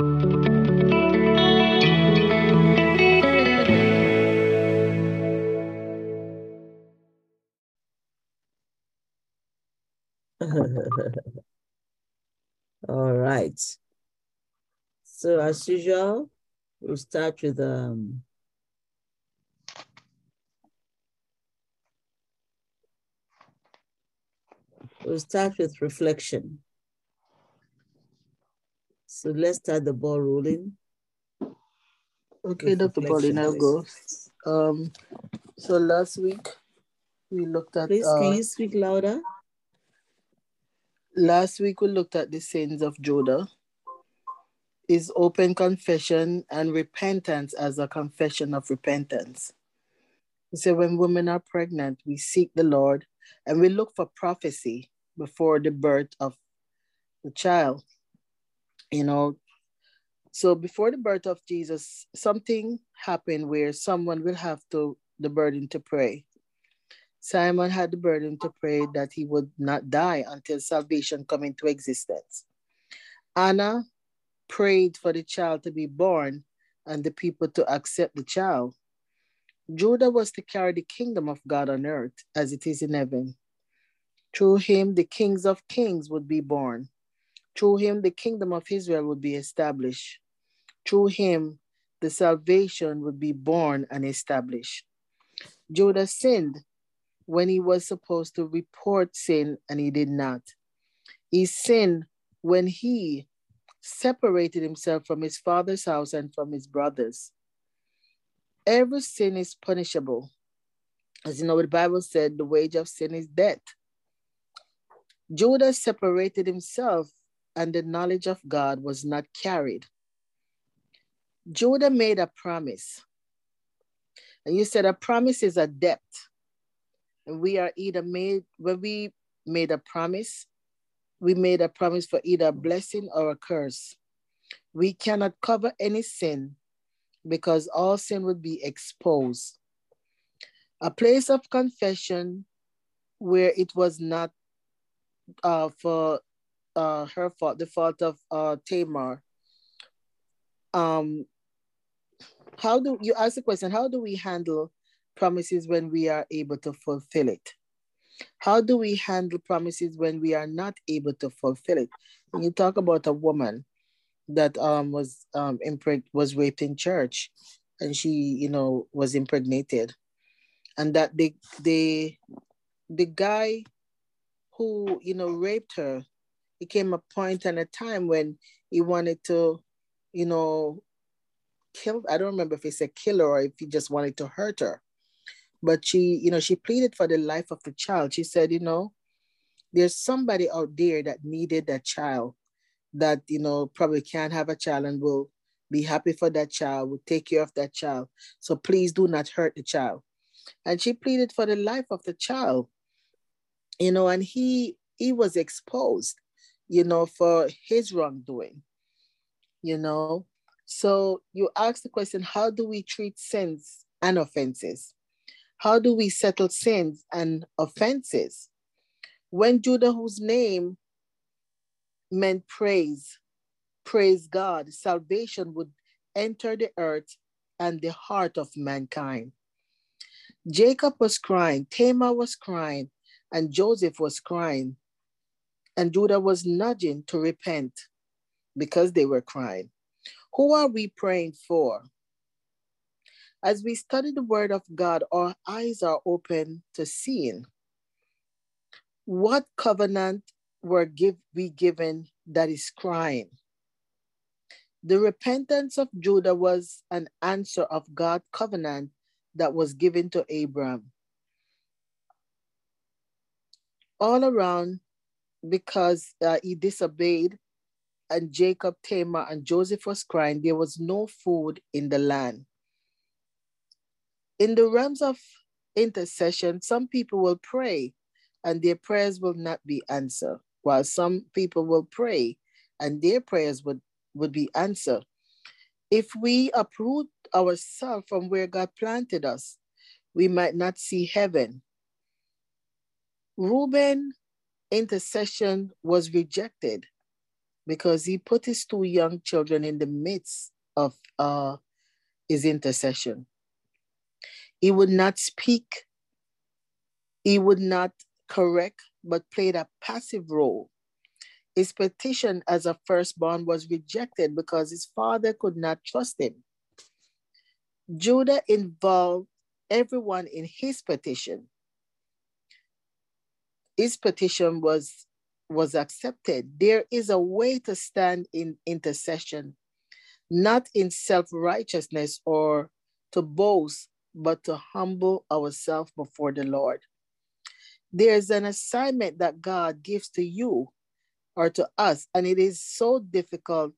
All right. So as usual, we'll start with um, we'll start with reflection. So let's start the ball rolling. Okay, Dr. Pauline, I'll go. Um, so last week we looked at. Please, uh, can you speak louder? Last week we looked at the sins of Judah, Is open confession and repentance as a confession of repentance. He said, when women are pregnant, we seek the Lord and we look for prophecy before the birth of the child. You know, so before the birth of Jesus, something happened where someone will have to the burden to pray. Simon had the burden to pray that he would not die until salvation come into existence. Anna prayed for the child to be born and the people to accept the child. Judah was to carry the kingdom of God on earth as it is in heaven. Through him, the kings of kings would be born. Through him, the kingdom of Israel would be established. Through him, the salvation would be born and established. Judah sinned when he was supposed to report sin and he did not. He sinned when he separated himself from his father's house and from his brothers. Every sin is punishable. As you know, the Bible said the wage of sin is death. Judah separated himself and the knowledge of God was not carried. Judah made a promise. And you said a promise is a debt And we are either made when we made a promise we made a promise for either a blessing or a curse we cannot cover any sin because all sin would be exposed a place of confession where it was not uh, for uh, her fault the fault of uh, tamar um, how do you ask the question how do we handle promises when we are able to fulfill it? How do we handle promises when we are not able to fulfill it? When you talk about a woman that um, was um, impreg- was raped in church, and she, you know, was impregnated, and that the the the guy who you know raped her, it came a point and a time when he wanted to, you know, kill. I don't remember if he said kill her or if he just wanted to hurt her. But she you know she pleaded for the life of the child. She said you know there's somebody out there that needed that child that you know probably can't have a child and will be happy for that child will take care of that child. So please do not hurt the child. And she pleaded for the life of the child you know and he he was exposed you know for his wrongdoing you know so you ask the question how do we treat sins and offenses how do we settle sins and offenses? When Judah, whose name meant praise, praise God, salvation would enter the earth and the heart of mankind. Jacob was crying, Tamar was crying, and Joseph was crying, and Judah was nudging to repent because they were crying. Who are we praying for? As we study the Word of God, our eyes are open to seeing. What covenant were give, we given that is crying? The repentance of Judah was an answer of God's covenant that was given to Abraham. All around, because uh, he disobeyed, and Jacob, Tamar, and Joseph was crying, there was no food in the land. In the realms of intercession, some people will pray and their prayers will not be answered, while some people will pray and their prayers would, would be answered. If we uproot ourselves from where God planted us, we might not see heaven. Reuben intercession was rejected. because he put his two young children in the midst of uh, his intercession. He would not speak, he would not correct, but played a passive role. His petition as a firstborn was rejected because his father could not trust him. Judah involved everyone in his petition. His petition was, was accepted. There is a way to stand in intercession, not in self righteousness or to boast, but to humble ourselves before the Lord. There's an assignment that God gives to you or to us, and it is so difficult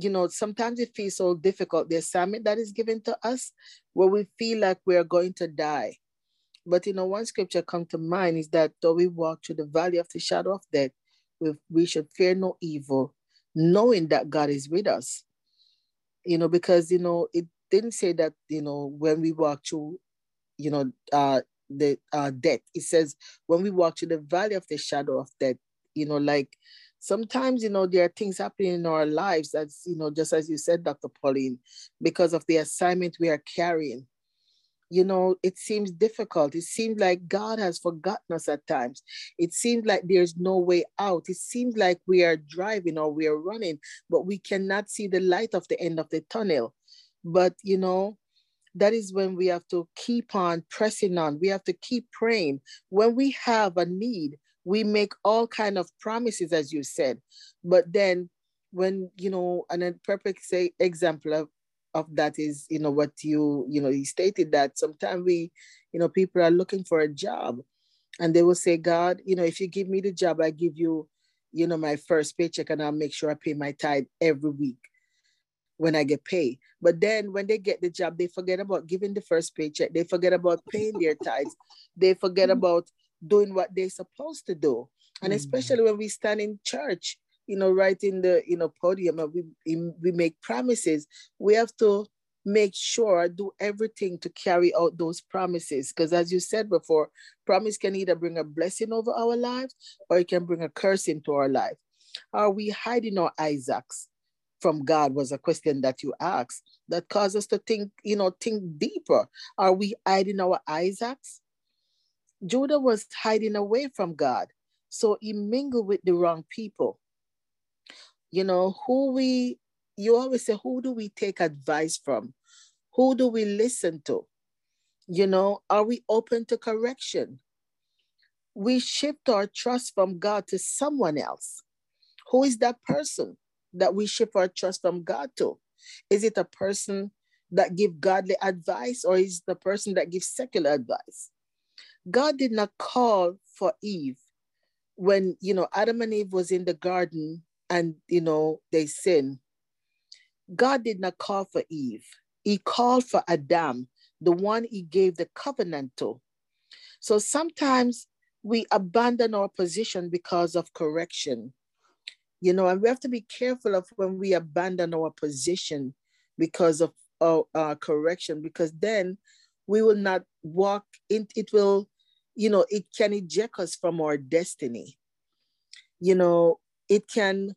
you know, sometimes it feels so difficult, the assignment that is given to us, where we feel like we are going to die. But you know, one scripture come to mind is that though we walk through the valley of the shadow of death, we, we should fear no evil, knowing that God is with us. You know, because you know, it didn't say that, you know, when we walk through, you know, uh the uh death, it says when we walk through the valley of the shadow of death, you know, like sometimes you know there are things happening in our lives that's you know just as you said dr pauline because of the assignment we are carrying you know it seems difficult. It seems like god has forgotten us at times. It seems like there's no way out. It seems like we are driving or we are running but we cannot see the light of the end of the tunnel. But you know that is when we have to keep on pressing on. We have to keep praying. When we have a need we make all kind of promises as you said. But then when you know and a perfect say example of of that is you know what you you know you stated that sometimes we you know people are looking for a job and they will say god you know if you give me the job i give you you know my first paycheck and i'll make sure i pay my tithe every week when i get paid but then when they get the job they forget about giving the first paycheck they forget about paying their tithes they forget mm-hmm. about doing what they're supposed to do. And mm especially when we stand in church, you know, right in the you know podium and we we make promises, we have to make sure do everything to carry out those promises. Because as you said before, promise can either bring a blessing over our lives or it can bring a curse into our life. Are we hiding our Isaacs from God? Was a question that you asked that caused us to think, you know, think deeper. Are we hiding our Isaacs? Judah was hiding away from God. So he mingled with the wrong people. You know, who we, you always say, who do we take advice from? Who do we listen to? You know, are we open to correction? We shift our trust from God to someone else. Who is that person that we shift our trust from God to? Is it a person that give godly advice or is the person that gives secular advice? God did not call for Eve when, you know, Adam and Eve was in the garden and, you know, they sin. God did not call for Eve. He called for Adam, the one he gave the covenant to. So sometimes we abandon our position because of correction. You know, and we have to be careful of when we abandon our position because of our, uh, correction, because then we will not walk in, it will you know, it can eject us from our destiny. You know, it can,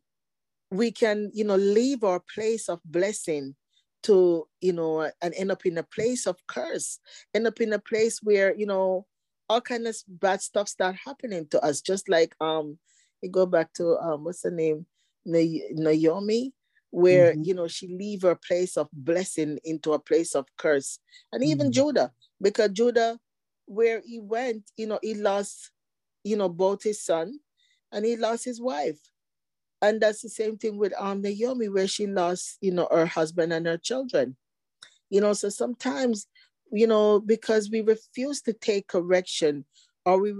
we can, you know, leave our place of blessing to, you know, and end up in a place of curse, end up in a place where, you know, all kind of bad stuff start happening to us. Just like um, we go back to um, what's the name, Naomi, where mm-hmm. you know she leave her place of blessing into a place of curse, and even mm-hmm. Judah, because Judah where he went, you know, he lost, you know, both his son and he lost his wife. And that's the same thing with um Naomi, where she lost, you know, her husband and her children. You know, so sometimes, you know, because we refuse to take correction or we,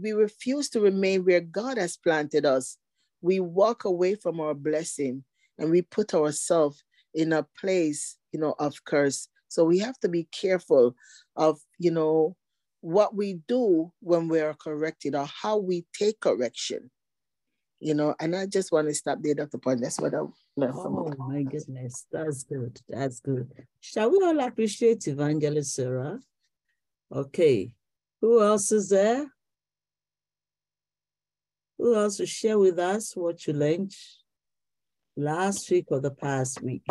we refuse to remain where God has planted us, we walk away from our blessing and we put ourselves in a place, you know, of curse. So we have to be careful of, you know, what we do when we are corrected or how we take correction. You know, and I just want to stop there, Dr. Pauline. That's what I learned from Oh my goodness, that's good. That's good. Shall we all appreciate Evangelist Sarah? Okay. Who else is there? Who wants to share with us what you learned last week or the past week?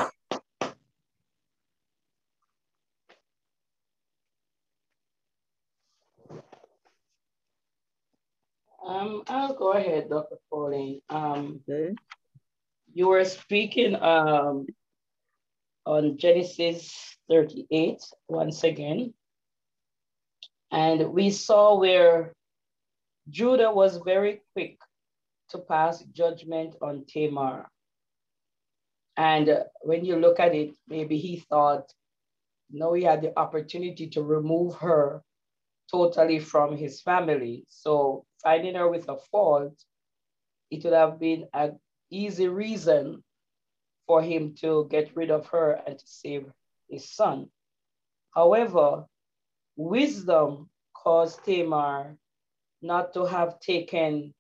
Um, I'll go ahead, Dr. Pauline. Um, Okay. you were speaking um, on Genesis 38 once again. And we saw where Judah was very quick to pass judgment on Tamar. And when you look at it, maybe he thought, no, he had the opportunity to remove her totally from his family. So finding her with a fault, it would have been an easy reason for him to get rid of her and to save his son. However, wisdom caused Tamar not to have taken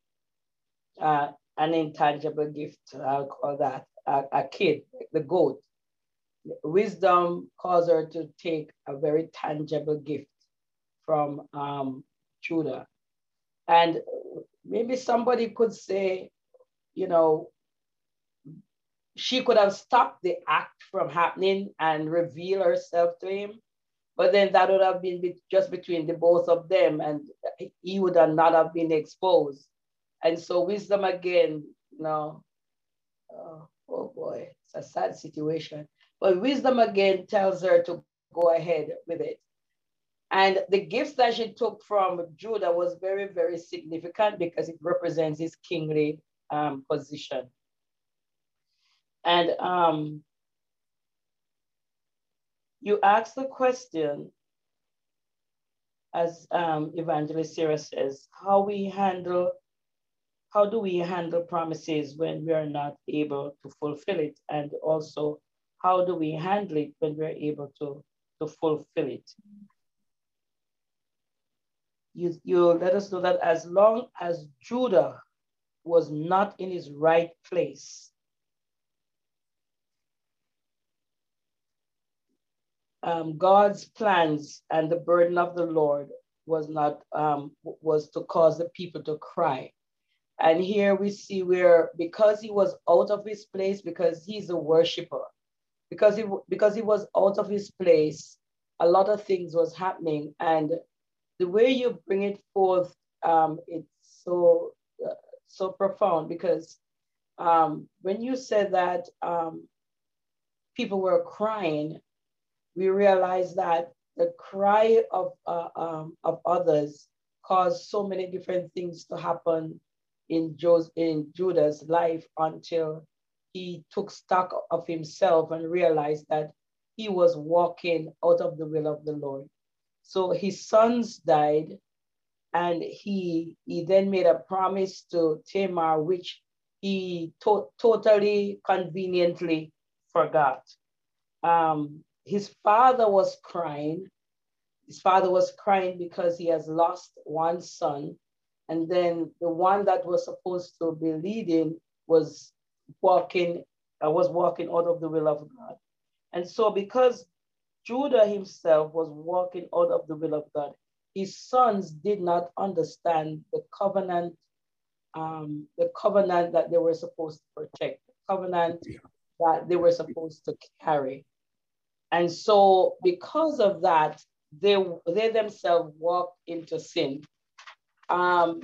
uh, an intangible gift, I'll call that, a, a kid, the goat. Wisdom caused her to take a very tangible gift from um, Judah. And maybe somebody could say, you know, she could have stopped the act from happening and reveal herself to him. But then that would have been be- just between the both of them, and he would have not have been exposed. And so wisdom again, you know, oh, oh boy, it's a sad situation. But wisdom again tells her to go ahead with it. And the gifts that she took from Judah was very, very significant because it represents his kingly um, position. And um, you asked the question, as um, Evangelist Sarah says, how we handle, how do we handle promises when we are not able to fulfill it? And also, how do we handle it when we're able to, to fulfill it? You, you let us know that as long as Judah was not in his right place, um, God's plans and the burden of the Lord was not um, was to cause the people to cry. And here we see where because he was out of his place, because he's a worshiper, because he because he was out of his place, a lot of things was happening. And the way you bring it forth, um, it's so uh, so profound because um, when you said that um, people were crying, we realized that the cry of, uh, um, of others caused so many different things to happen in, Joe's, in Judah's life until he took stock of himself and realized that he was walking out of the will of the Lord. So his sons died, and he, he then made a promise to Tamar, which he to- totally conveniently forgot. Um, his father was crying. His father was crying because he has lost one son. And then the one that was supposed to be leading was walking, uh, was walking out of the will of God. And so because Judah himself was walking out of the will of God, his sons did not understand the covenant, um, the covenant that they were supposed to protect, the covenant that they were supposed to carry. And so because of that, they, they themselves walked into sin. Um,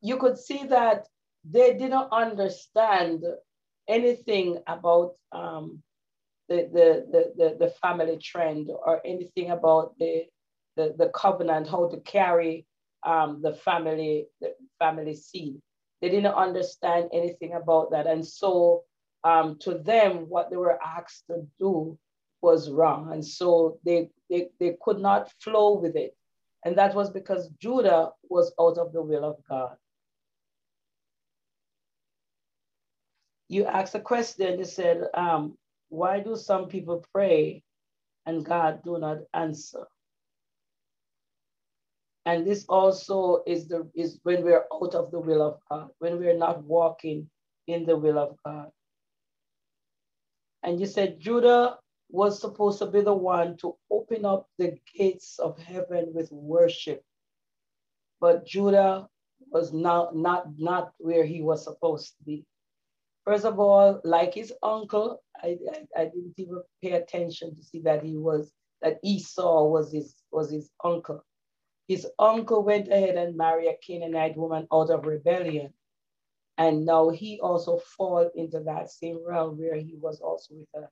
you could see that they didn't understand anything about um, the, the, the, the, family trend or anything about the, the, the covenant, how to carry um, the family, the family seed. They didn't understand anything about that. And so um, to them, what they were asked to do was wrong. And so they, they, they could not flow with it. And that was because Judah was out of the will of God. You asked a question, you said, um, why do some people pray and God do not answer? And this also is the is when we're out of the will of God, when we're not walking in the will of God. And you said Judah was supposed to be the one to open up the gates of heaven with worship. But Judah was not, not, not where he was supposed to be. First of all, like his uncle, I, I, I didn't even pay attention to see that he was, that Esau was his, was his uncle. His uncle went ahead and married a Canaanite woman out of rebellion. And now he also fall into that same realm where he was also with a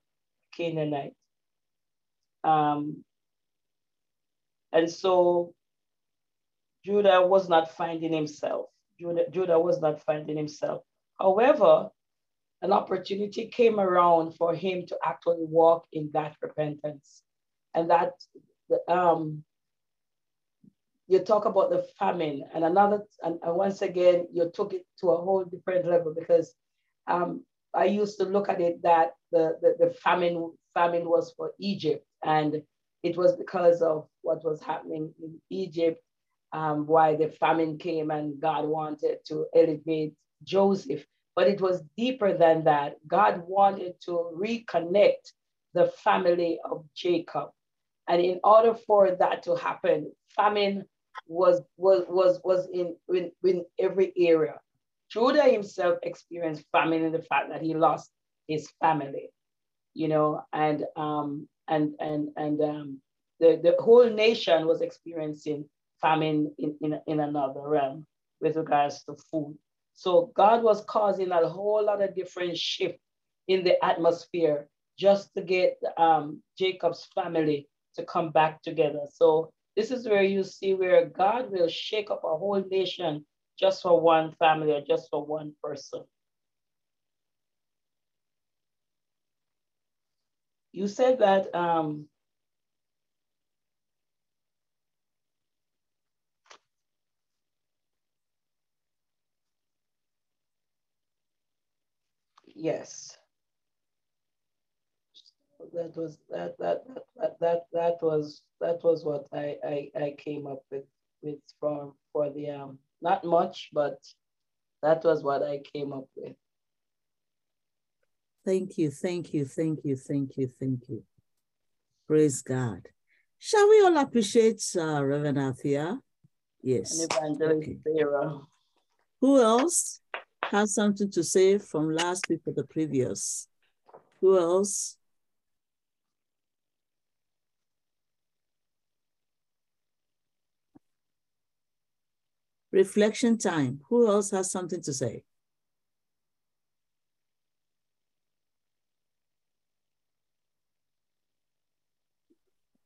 Canaanite. Um, and so Judah was not finding himself. Judah, Judah was not finding himself. However, an opportunity came around for him to actually walk in that repentance. And that um, you talk about the famine and another, and, and once again, you took it to a whole different level because um, I used to look at it that the, the, the famine, famine was for Egypt and it was because of what was happening in Egypt, um, why the famine came and God wanted to elevate Joseph. But it was deeper than that. God wanted to reconnect the family of Jacob. And in order for that to happen, famine was was was was in, in, in every area. Judah himself experienced famine in the fact that he lost his family, you know, and um and and and um the, the whole nation was experiencing famine in, in, in another realm with regards to food. So God was causing a whole lot of different shift in the atmosphere just to get um, Jacob's family to come back together. So this is where you see where God will shake up a whole nation just for one family or just for one person. You said that um, yes. That was that that that that that was that was what I I, I came up with with from for the um not much, but that was what I came up with. Thank you, thank you, thank you, thank you, thank you. Praise God. Shall we all appreciate uh, Reverend Athia? Yes. And Evangelist okay. Sarah. Who else has something to say from last week or the previous? Who else? Reflection time. Who else has something to say?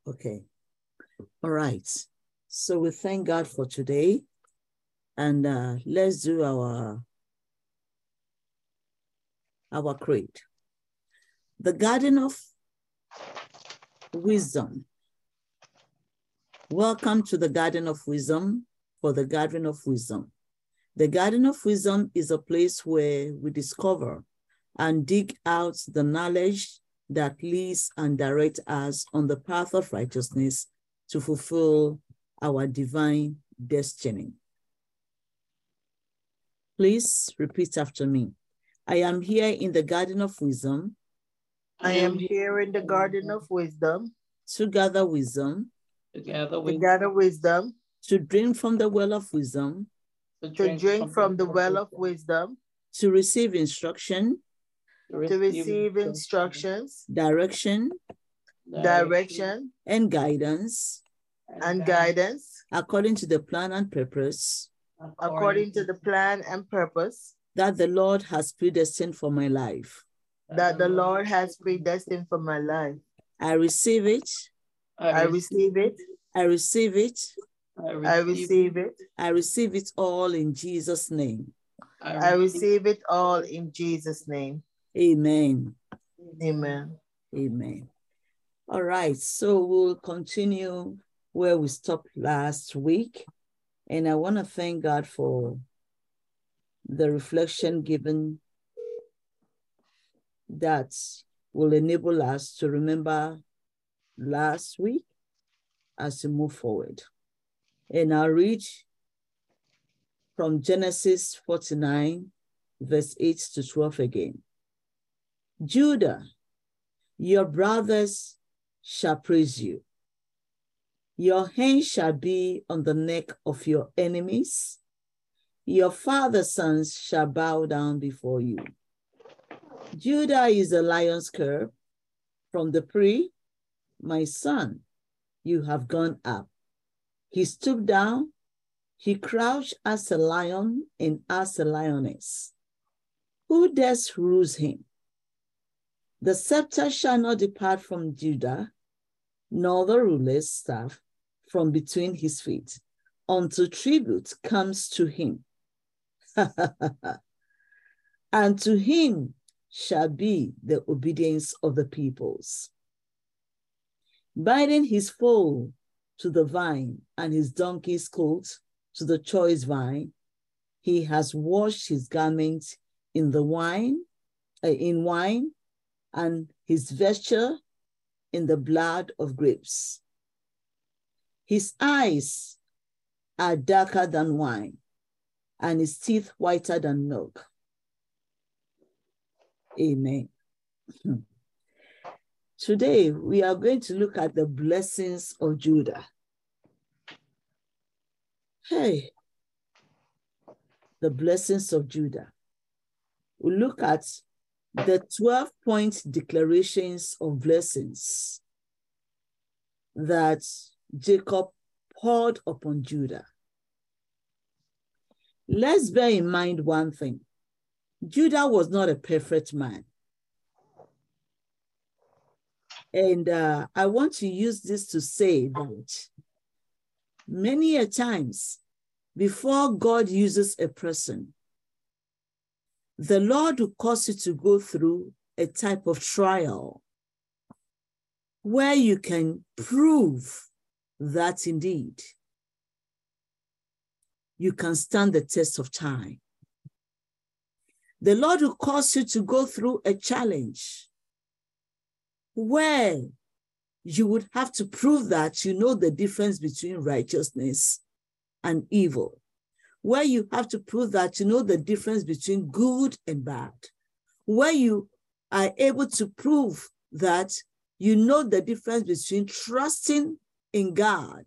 Okay. All right. So we thank God for today. And uh, let's do our, our creed. The garden of wisdom. Welcome to the garden of wisdom for the garden of wisdom. The garden of wisdom is a place where we discover and dig out the knowledge that leads and directs us on the path of righteousness to fulfill our divine destiny. Please repeat after me. I am here in the garden of wisdom. I am here in the garden of wisdom. To gather wisdom. To gather wisdom. To gather wisdom. To drink from the well of wisdom. To drink, to drink from, from the well of wisdom. To receive instruction to receive instructions, direction, direction, and guidance, and guidance, according to the plan and purpose, according to the plan and purpose that the Lord has predestined for my life. That the Lord has predestined for my life. I receive it. I receive it. I receive it. I receive it. I receive it all in Jesus' name. I receive it all in Jesus' name. Amen. Amen. Amen. All right, so we'll continue where we stopped last week. And I want to thank God for the reflection given that will enable us to remember last week as we move forward. And I'll read from Genesis 49, verse 8 to 12 again. Judah, your brothers shall praise you. Your hand shall be on the neck of your enemies. Your father's sons shall bow down before you. Judah is a lion's cub. From the pre, my son, you have gone up. He stooped down, he crouched as a lion and as a lioness. Who dares ruse him? The scepter shall not depart from Judah, nor the ruler's staff from between his feet, until tribute comes to him. and to him shall be the obedience of the peoples. Binding his foal to the vine and his donkey's colt to the choice vine, he has washed his garments in the wine, uh, in wine, and his vesture in the blood of grapes. His eyes are darker than wine, and his teeth whiter than milk. Amen. Hmm. Today, we are going to look at the blessings of Judah. Hey, the blessings of Judah. We look at the 12 point declarations of blessings that Jacob poured upon Judah. Let's bear in mind one thing Judah was not a perfect man. And uh, I want to use this to say that many a times before God uses a person, the Lord will cause you to go through a type of trial where you can prove that indeed you can stand the test of time. The Lord will cause you to go through a challenge where you would have to prove that you know the difference between righteousness and evil, where you have to prove that you know the difference between good and bad, where you are able to prove that you know the difference between trusting in God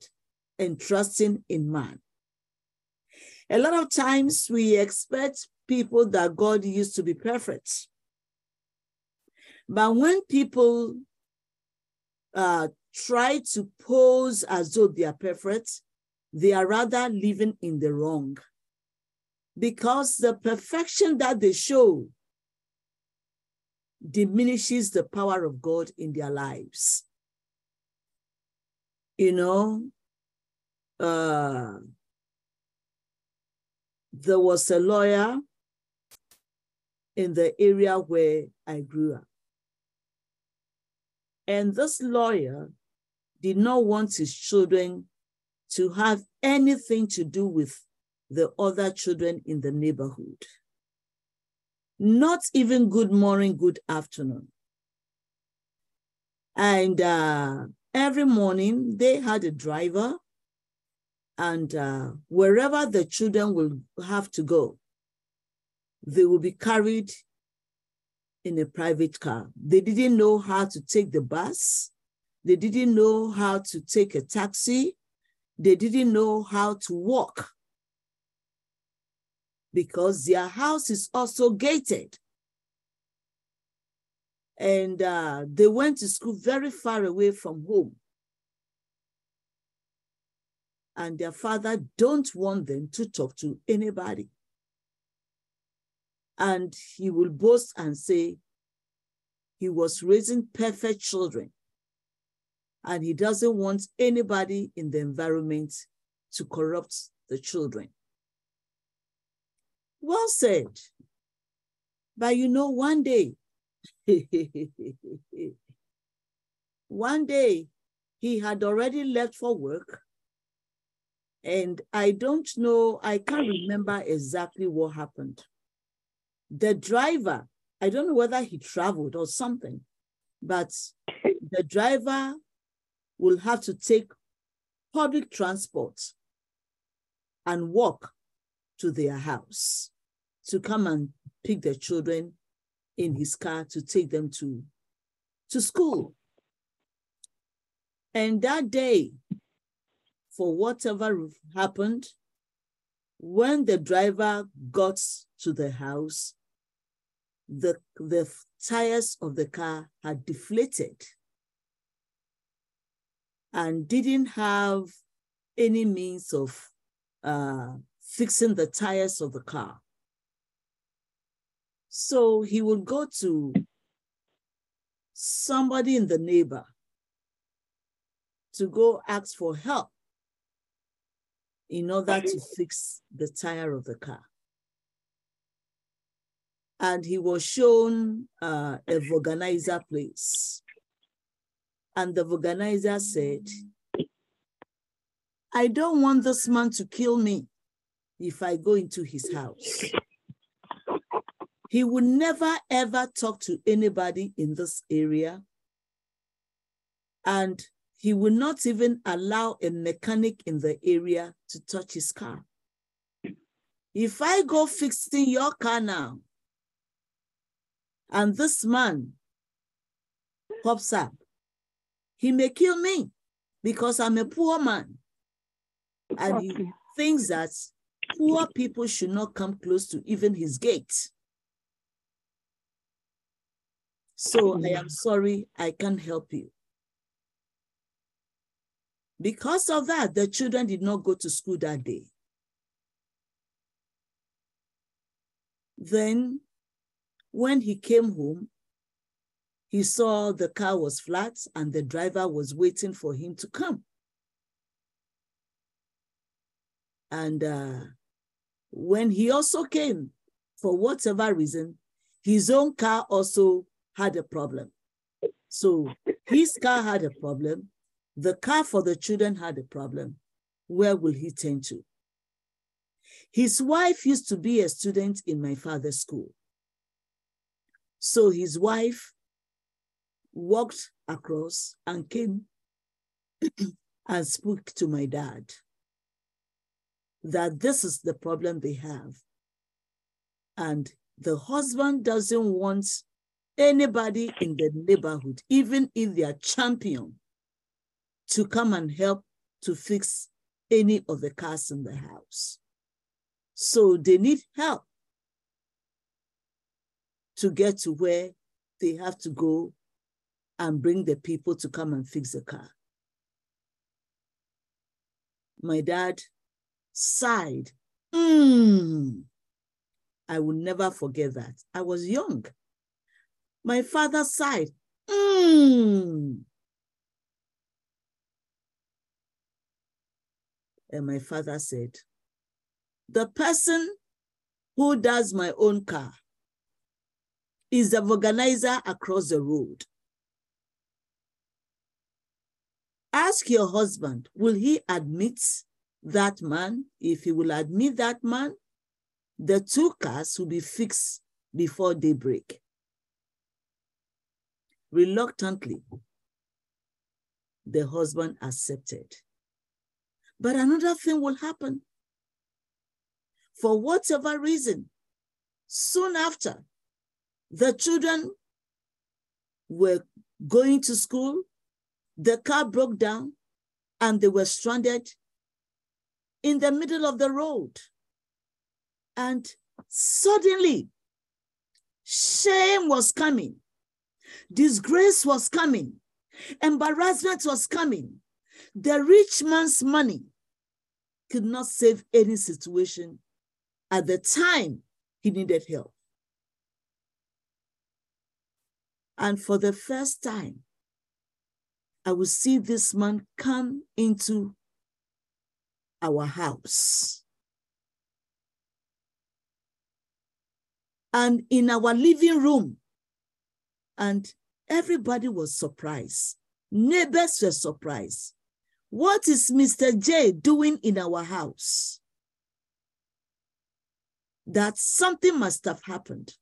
and trusting in man. A lot of times we expect people that God used to be perfect. But when people uh, try to pose as though they are perfect, they are rather living in the wrong. Because the perfection that they show diminishes the power of God in their lives. You know, uh, there was a lawyer in the area where I grew up. And this lawyer did not want his children to have anything to do with the other children in the neighborhood. Not even good morning, good afternoon. And uh, every morning they had a driver, and uh, wherever the children will have to go, they will be carried in a private car. They didn't know how to take the bus. They didn't know how to take a taxi. They didn't know how to walk because their house is also gated. And uh, they went to school very far away from home. And their father don't want them to talk to anybody and he will boast and say he was raising perfect children and he doesn't want anybody in the environment to corrupt the children. Well said. But you know, one day, one day he had already left for work. And I don't know, I can't remember exactly what happened. The driver, I don't know whether he traveled or something, but the driver will have to take public transport and walk to their house to come and pick the children in his car to take them to, to school. And that day, for whatever happened, When the driver got to the house, the, the tires of the car had deflated and didn't have any means of uh, fixing the tires of the car. So he would go to somebody in the neighbor to go ask for help in order to fix the tire of the car. And he was shown uh, a vulcanizer place. And the vulcanizer said, I don't want this man to kill me if I go into his house. He would never ever talk to anybody in this area. And he will not even allow a mechanic in the area to touch his car. If I go fixing your car now, and this man pops up, he may kill me because I'm a poor man. And he thinks that poor people should not come close to even his gate. So I am sorry, I can't help you. Because of that, the children did not go to school that day. Then, when he came home, he saw the car was flat and the driver was waiting for him to come. And uh, when he also came, for whatever reason, his own car also had a problem. So his car had a problem, the car for the children had a problem. Where will he turn to? His wife used to be a student in my father's school. So his wife walked across and came and spoke to my dad that this is the problem they have. And the husband doesn't want anybody in the neighborhood, even if they are champion, to come and help to fix any of the cars in the house. So they need help to get to where they have to go and bring the people to come and fix the car. My dad sighed. Mm. I will never forget that. I was young. My father sighed. Mm. My father said, the person who does my own car is the organizer across the road. Ask your husband, will he admit that man? If he will admit that man, the two cars will be fixed before daybreak. Reluctantly, the husband accepted. But another thing will happen. For whatever reason, soon after, the children were going to school, the car broke down, and they were stranded in the middle of the road. And suddenly, shame was coming, disgrace was coming, embarrassment was coming, the rich man's money could not save any situation at the time he needed help. And for the first time, I will see this man come into our house. And in our living room, and everybody was surprised. Neighbors were surprised. What is Mr. J doing in our house? That something must have happened.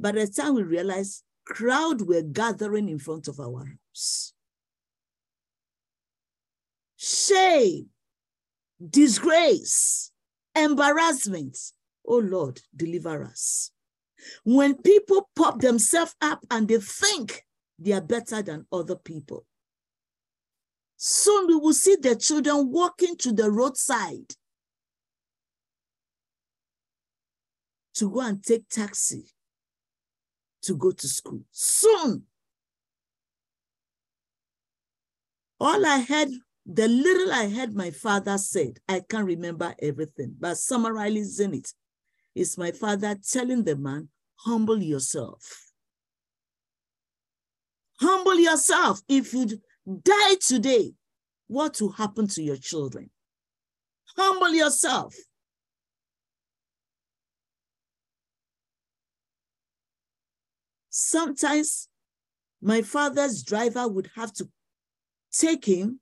By the time we realized, crowd were gathering in front of our house. Shame, disgrace, embarrassment. Oh Lord, deliver us. When people pop themselves up and they think they are better than other people, Soon we will see the children walking to the roadside to go and take taxi to go to school. Soon. All I heard, the little I heard my father said, I can't remember everything, but summarizing it, is my father telling the man, humble yourself. Humble yourself. If you die today, what will happen to your children? Humble yourself. Sometimes my father's driver would have to take him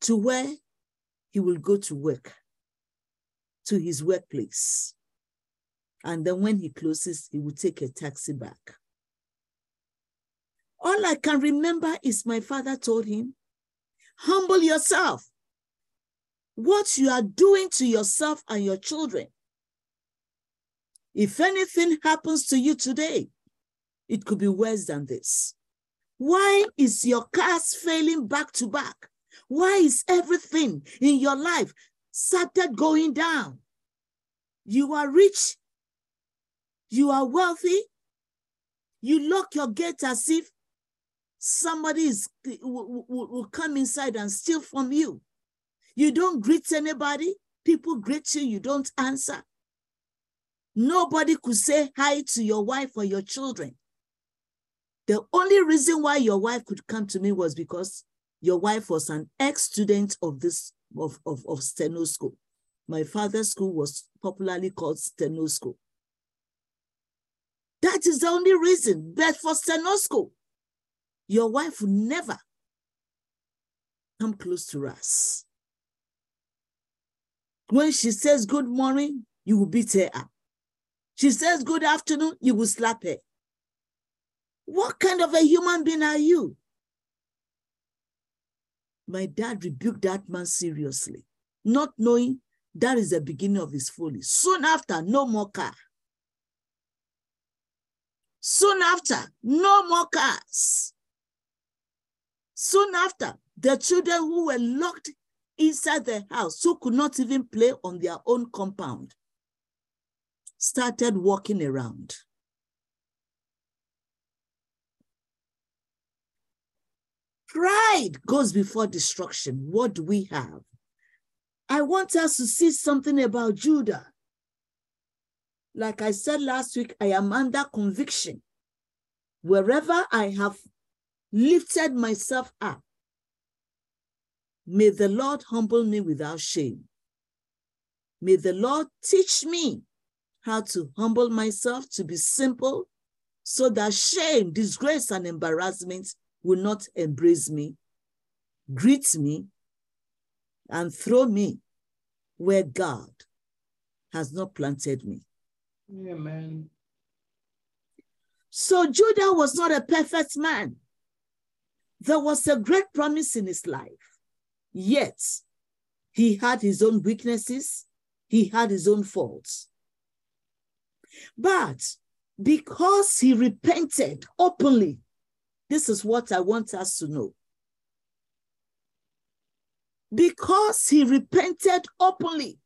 to where he will go to work, to his workplace. And then when he closes, he will take a taxi back. All I can remember is my father told him, humble yourself. What you are doing to yourself and your children. If anything happens to you today, it could be worse than this. Why is your cars failing back to back? Why is everything in your life started going down? You are rich. You are wealthy. You lock your gate as if somebody is, eh, will, will, will come inside and steal from you. You don't greet anybody. People greet you, you don't answer. Nobody could say hi to your wife or your children. The only reason why your wife could come to me was because your wife was an ex-student of this of, of, of Steno School. My father's school was popularly called Steno School. That is the only reason. But for Steno School, your wife will never come close to us. When she says good morning, you will beat her up. She says good afternoon, you will slap her. What kind of a human being are you? My dad rebuked that man seriously, not knowing that is the beginning of his folly. Soon after, no more car. Soon after, no more cars. Soon after, the children who were locked inside the house, who could not even play on their own compound, started walking around. Pride goes before destruction. What do we have? I want us to see something about Judah. Like I said last week, I am under conviction. Wherever I have lifted myself up. May the Lord humble me without shame. May the Lord teach me how to humble myself to be simple so that shame, disgrace, and embarrassment will not embrace me, greet me, and throw me where God has not planted me. Amen. So Judah was not a perfect man. There was a great promise in his life, yet he had his own weaknesses, he had his own faults. But because he repented openly, this is what I want us to know. Because he repented openly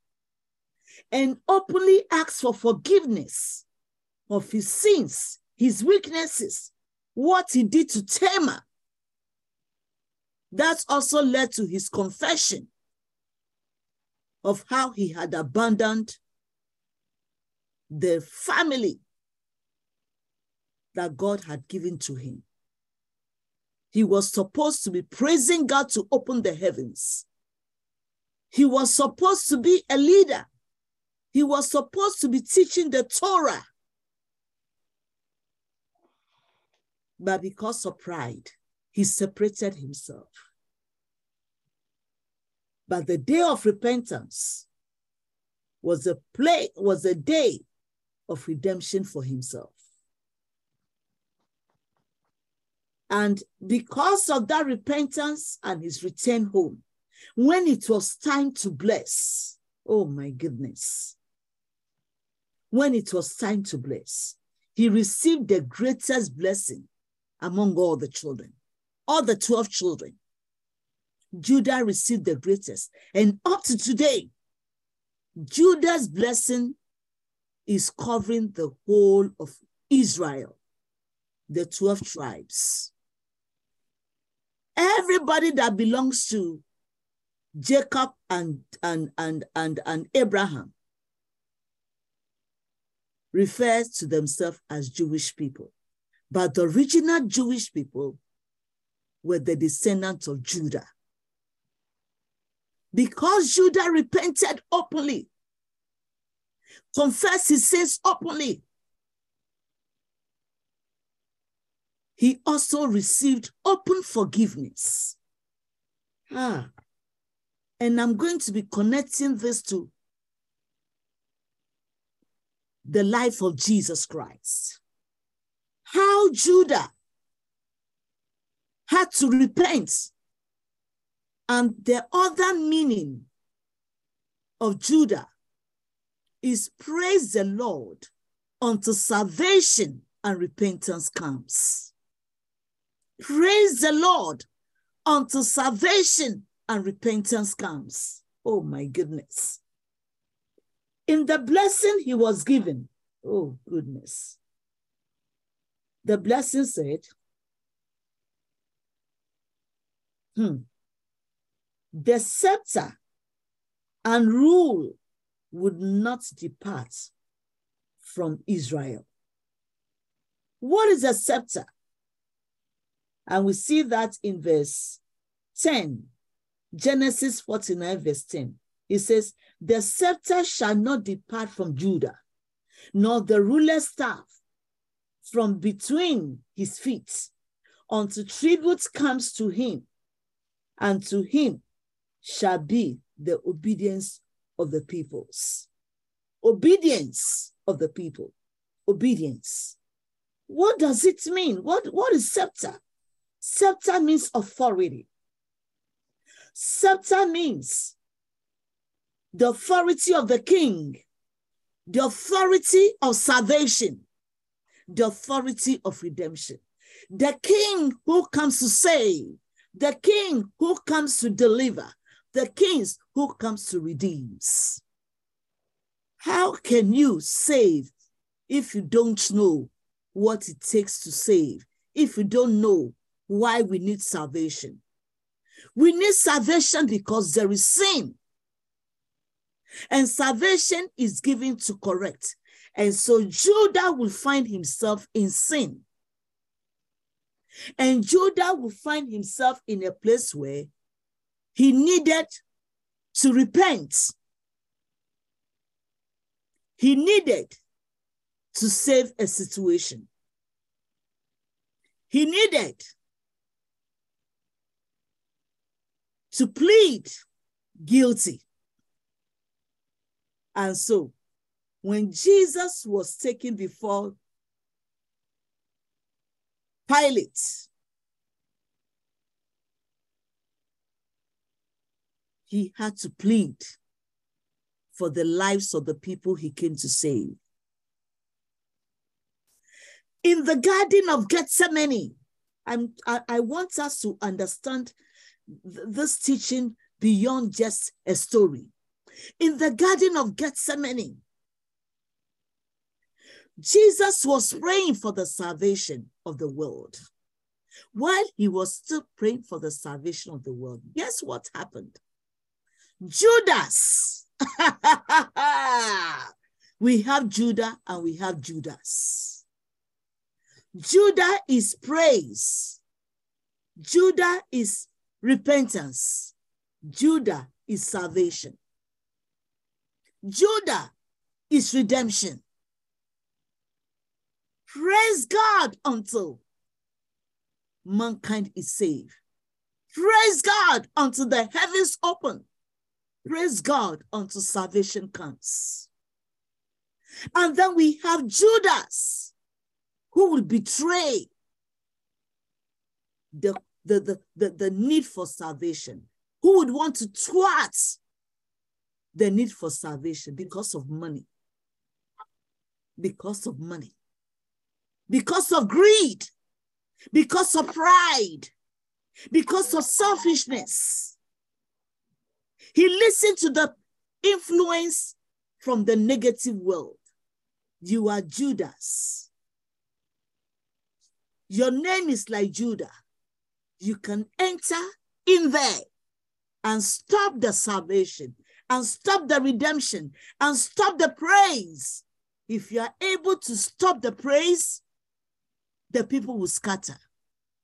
and openly asked for forgiveness of his sins, his weaknesses, what he did to Tamar, that also led to his confession of how he had abandoned the family that God had given to him. He was supposed to be praising God to open the heavens. He was supposed to be a leader. He was supposed to be teaching the Torah. But because of pride, he separated himself. But the day of repentance was a play, was a day of redemption for himself. And because of that repentance and his return home, when it was time to bless, oh my goodness, when it was time to bless, he received the greatest blessing among all the children, all the 12 children. Judah received the greatest. And up to today, Judah's blessing is covering the whole of Israel, the 12 tribes. Everybody that belongs to Jacob and, and, and, and, and Abraham refers to themselves as Jewish people. But the original Jewish people were the descendants of Judah. Because Judah repented openly, confessed his sins openly, he also received open forgiveness. Ah, and I'm going to be connecting this to the life of Jesus Christ. How Judah had to repent. And the other meaning of Judah is praise the Lord until salvation and repentance comes. Praise the Lord until salvation and repentance comes. Oh my goodness. In the blessing he was given, oh goodness. The blessing said, hmm, the scepter and rule would not depart from Israel. What is a scepter? And we see that in verse 10, Genesis 49, verse 10. It says, The scepter shall not depart from Judah, nor the ruler's staff from between his feet, until tribute comes to him, and to him shall be the obedience of the peoples. Obedience of the people. Obedience. What does it mean? What, what is scepter? Scepter means authority. Scepter means the authority of the king, the authority of salvation, the authority of redemption. The king who comes to save, the king who comes to deliver, the kings who comes to redeem. How can you save if you don't know what it takes to save, if you don't know why we need salvation? We need salvation because there is sin. And salvation is given to correct. And so Judah will find himself in sin. And Judah will find himself in a place where he needed to repent. He needed to save a situation. He needed to plead guilty. And so, when Jesus was taken before Pilate, he had to plead for the lives of the people he came to save. In the Garden of Gethsemane, I'm, I, I want us to understand this teaching beyond just a story. In the Garden of Gethsemane, Jesus was praying for the salvation of the world. While he was still praying for the salvation of the world, guess what happened? Judas. we have Judah and we have Judas. Judah is praise. Judah is repentance. Judah is salvation. Judah is redemption. Praise God until mankind is saved. Praise God until the heavens open. Praise God until salvation comes. And then we have Judas who will betray the the, the, the, the need for salvation, who would want to thwart the need for salvation because of money, because of money, because of greed, because of pride, because of selfishness. He listened to the influence from the negative world. You are Judas. Your name is like Judah. You can enter in there and stop the salvation and stop the redemption and stop the praise. If you are able to stop the praise, the people will scatter.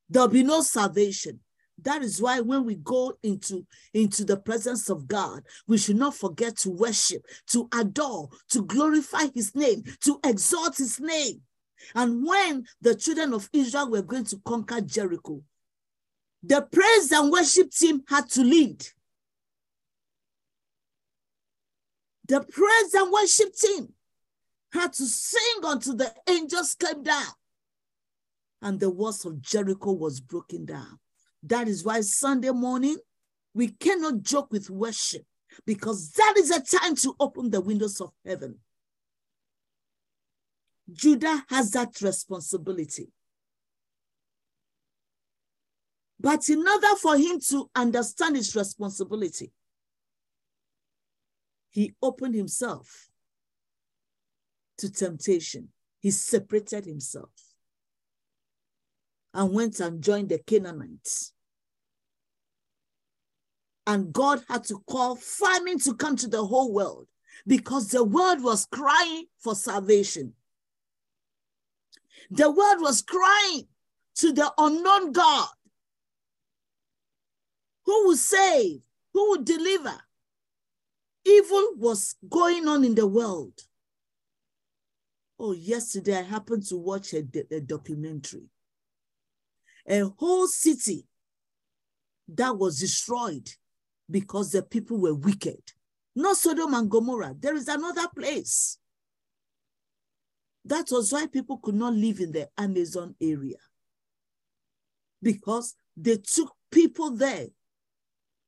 There'll be no salvation. That is why when we go into, into the presence of God, we should not forget to worship, to adore, to glorify his name, to exalt his name. And when the children of Israel were going to conquer Jericho, the praise and worship team had to lead. The praise and worship team had to sing until the angels came down and the walls of Jericho was broken down. That is why Sunday morning, we cannot joke with worship because that is a time to open the windows of heaven. Judah has that responsibility. But in order for him to understand his responsibility, he opened himself to temptation. He separated himself and went and joined the Canaanites. And God had to call famine to come to the whole world because the world was crying for salvation. The world was crying to the unknown God who will save, who will deliver. Evil was going on in the world. Oh, yesterday I happened to watch a, a documentary a whole city that was destroyed because the people were wicked. Not Sodom and Gomorrah. There is another place. That was why people could not live in the Amazon area. Because they took people there,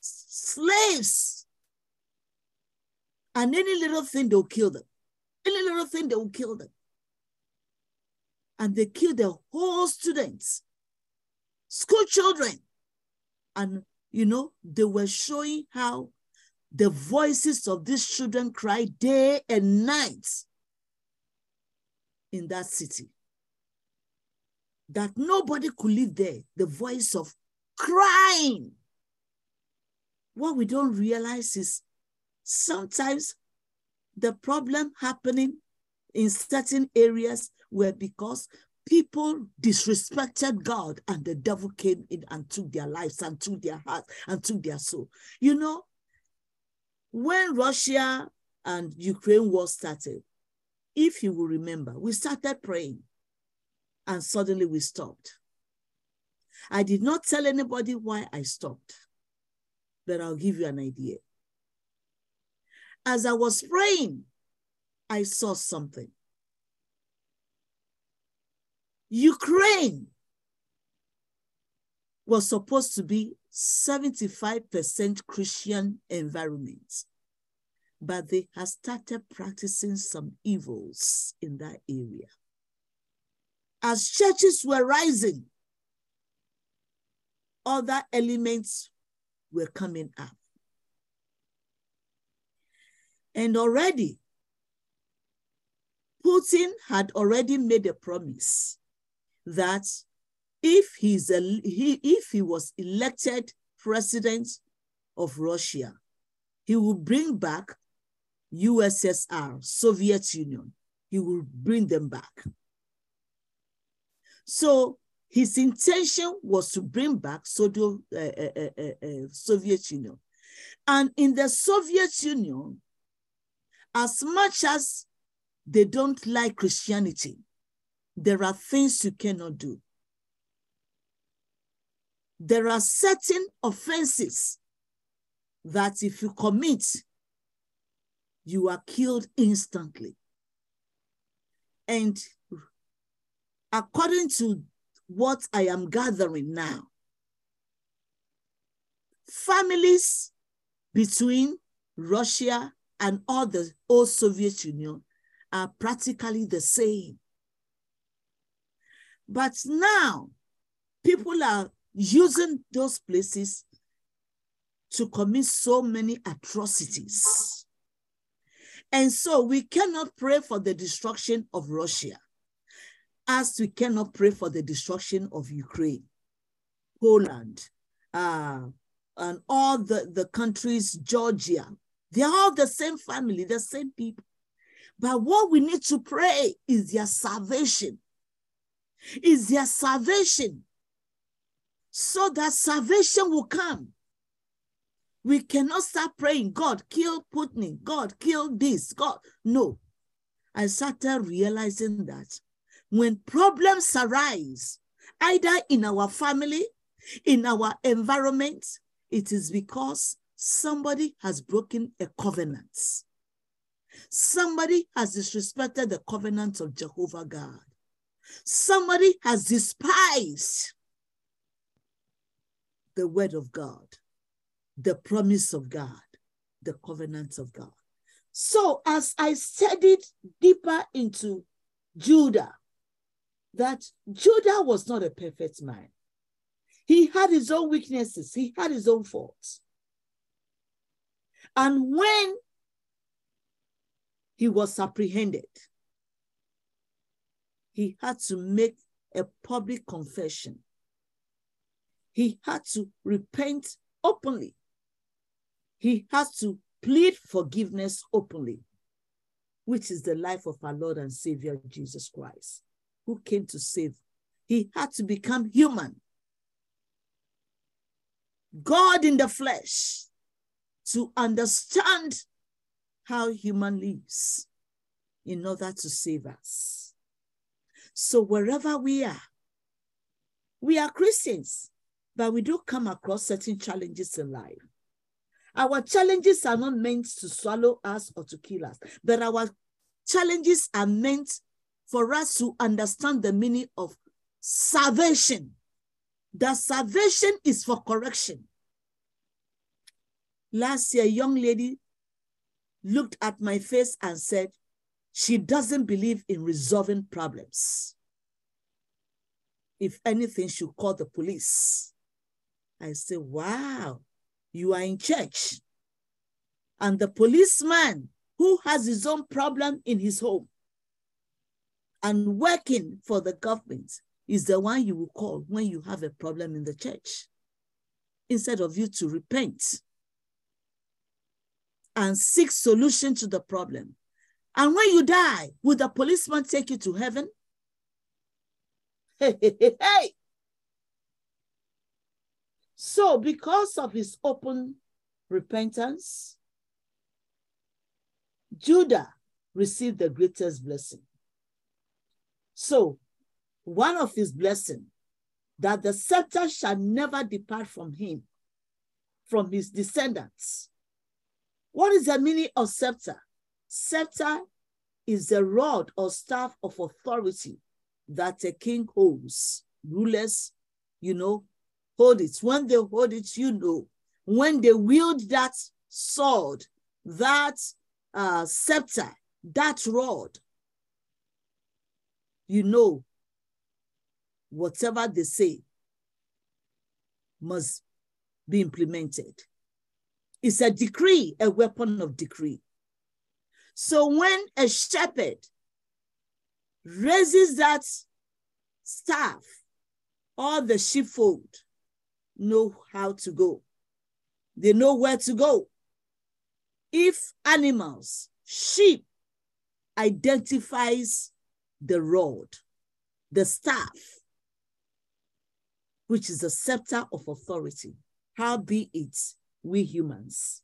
slaves. And any little thing, they'll kill them. Any little thing, they will kill them. And they killed the whole students school children. And, you know, they were showing how the voices of these children cry day and night in that city. That nobody could live there. The voice of crying. What we don't realize is sometimes the problem happening in certain areas were because people disrespected God and the devil came in and took their lives and took their hearts and took their soul. You know, when Russia and Ukraine war started, if you will remember, we started praying and suddenly we stopped. I did not tell anybody why I stopped, but I'll give you an idea. As I was praying, I saw something. Ukraine was supposed to be 75% Christian environment, but they have started practicing some evils in that area. As churches were rising, other elements were coming up. And already, Putin had already made a promise that if he's a, he if he was elected president of Russia, he will bring back USSR, Soviet Union. He will bring them back. So his intention was to bring back Soviet, uh, uh, uh, Soviet Union. And in the Soviet Union, as much as they don't like Christianity, there are things you cannot do. There are certain offenses that if you commit, you are killed instantly. And according to what I am gathering now, families between Russia and all the old Soviet Union are practically the same. But now, people are using those places to commit so many atrocities. And so we cannot pray for the destruction of Russia as we cannot pray for the destruction of Ukraine, Poland, uh, and all the, the countries, Georgia. They're all the same family, the same people. But what we need to pray is their salvation. Is their salvation. So that salvation will come. We cannot start praying, God, kill Putin, God, kill this, God. No. I started realizing that when problems arise, either in our family, in our environment, it is because somebody has broken a covenant. Somebody has disrespected the covenant of Jehovah God. Somebody has despised the word of God, the promise of God, the covenant of God. So as I studied deeper into Judah, that Judah was not a perfect man. He had his own weaknesses, he had his own faults. And when he was apprehended, he had to make a public confession. He had to repent openly. He had to plead forgiveness openly, which is the life of our Lord and Savior Jesus Christ, who came to save. He had to become human. God in the flesh to understand how human lives in order to save us. So wherever we are, we are Christians, but we do come across certain challenges in life. Our challenges are not meant to swallow us or to kill us, but our challenges are meant for us to understand the meaning of salvation. The salvation is for correction. Last year, a young lady looked at my face and said, she doesn't believe in resolving problems. If anything, she'll call the police. I say, wow, you are in church. And the policeman who has his own problem in his home and working for the government is the one you will call when you have a problem in the church instead of you to repent and seek solution to the problem. And when you die, will the policeman take you to heaven? Hey, hey, hey. So, because of his open repentance, Judah received the greatest blessing. So, one of his blessings, that the scepter shall never depart from him, from his descendants. What is the meaning of scepter? Scepter is the rod or staff of authority that a king holds. Rulers, you know, hold it. When they hold it, you know. When they wield that sword, that uh, scepter, that rod, you know, whatever they say must be implemented. It's a decree, a weapon of decree. So when a shepherd raises that staff, all the sheepfold know how to go. They know where to go. If animals, sheep, identifies the rod, the staff, which is a scepter of authority, how be it we humans,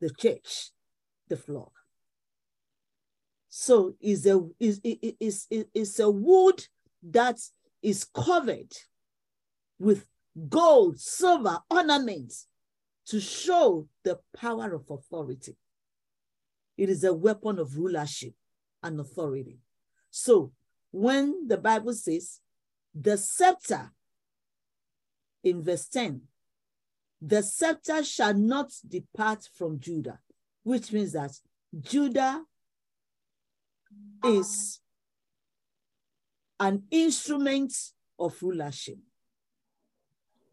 the church, the flock. So is a is is is a wood that is covered with gold, silver ornaments to show the power of authority. It is a weapon of rulership and authority. So when the Bible says the scepter in verse 10 the scepter shall not depart from Judah, which means that Judah is an instrument of rulership.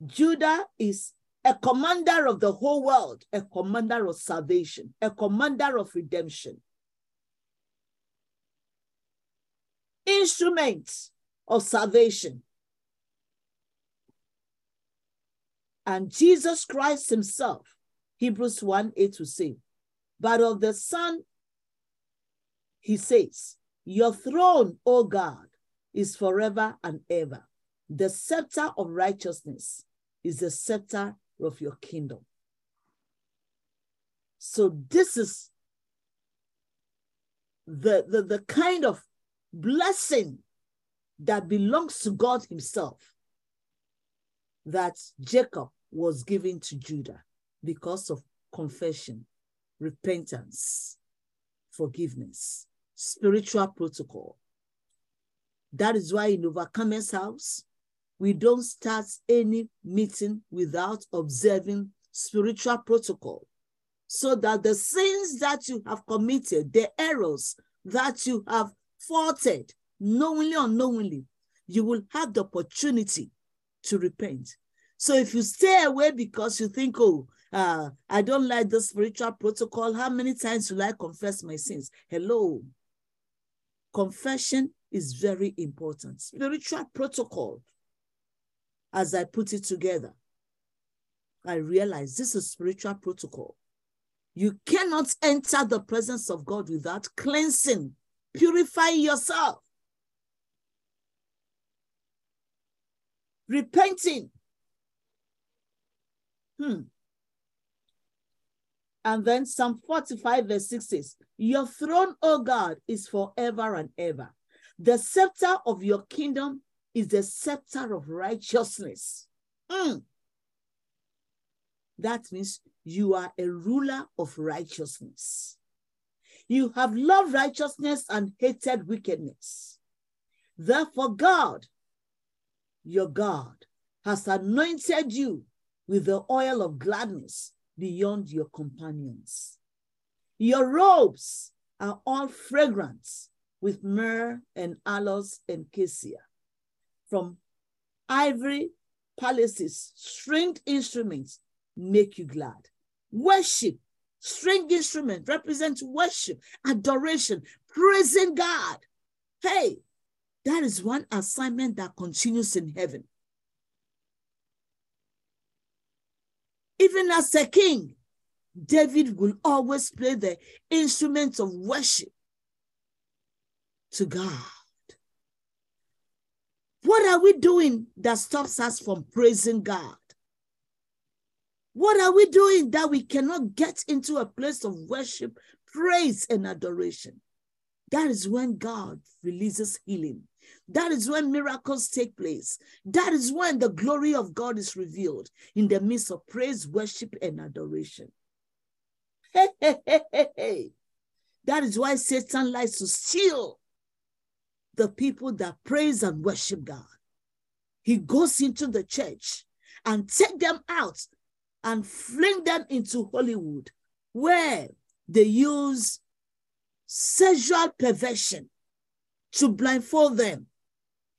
Judah is a commander of the whole world, a commander of salvation, a commander of redemption. Instruments of salvation. And Jesus Christ himself, Hebrews 1 8 to say, but of the Son, he says, Your throne, O God, is forever and ever. The scepter of righteousness is the scepter of your kingdom. So this is the, the, the kind of blessing that belongs to God himself that Jacob was giving to Judah because of confession, repentance, forgiveness, spiritual protocol. That is why in Overcomer's house, we don't start any meeting without observing spiritual protocol so that the sins that you have committed, the errors that you have faulted, knowingly or unknowingly, you will have the opportunity to repent. So if you stay away because you think, oh, uh, I don't like the spiritual protocol, how many times will I confess my sins? Hello. Confession is very important. Spiritual protocol as I put it together, I realized this is spiritual protocol. You cannot enter the presence of God without cleansing, purifying yourself, repenting. Hmm. And then Psalm 45, verse 6 says, Your throne, O God, is forever and ever. The scepter of your kingdom is the scepter of righteousness. Mm. That means you are a ruler of righteousness. You have loved righteousness and hated wickedness. Therefore, God, your God, has anointed you with the oil of gladness beyond your companions. Your robes are all fragrant with myrrh and aloes and cassia from ivory palaces, stringed instruments make you glad. Worship, string instrument represents worship, adoration, praising God. Hey, that is one assignment that continues in heaven. Even as a king, David will always play the instruments of worship to God. What are we doing that stops us from praising God? What are we doing that we cannot get into a place of worship, praise, and adoration? That is when God releases healing. That is when miracles take place. That is when the glory of God is revealed in the midst of praise, worship, and adoration. Hey. That is why Satan likes to steal the people that praise and worship God. He goes into the church and take them out and fling them into Hollywood, where they use sexual perversion to blindfold them,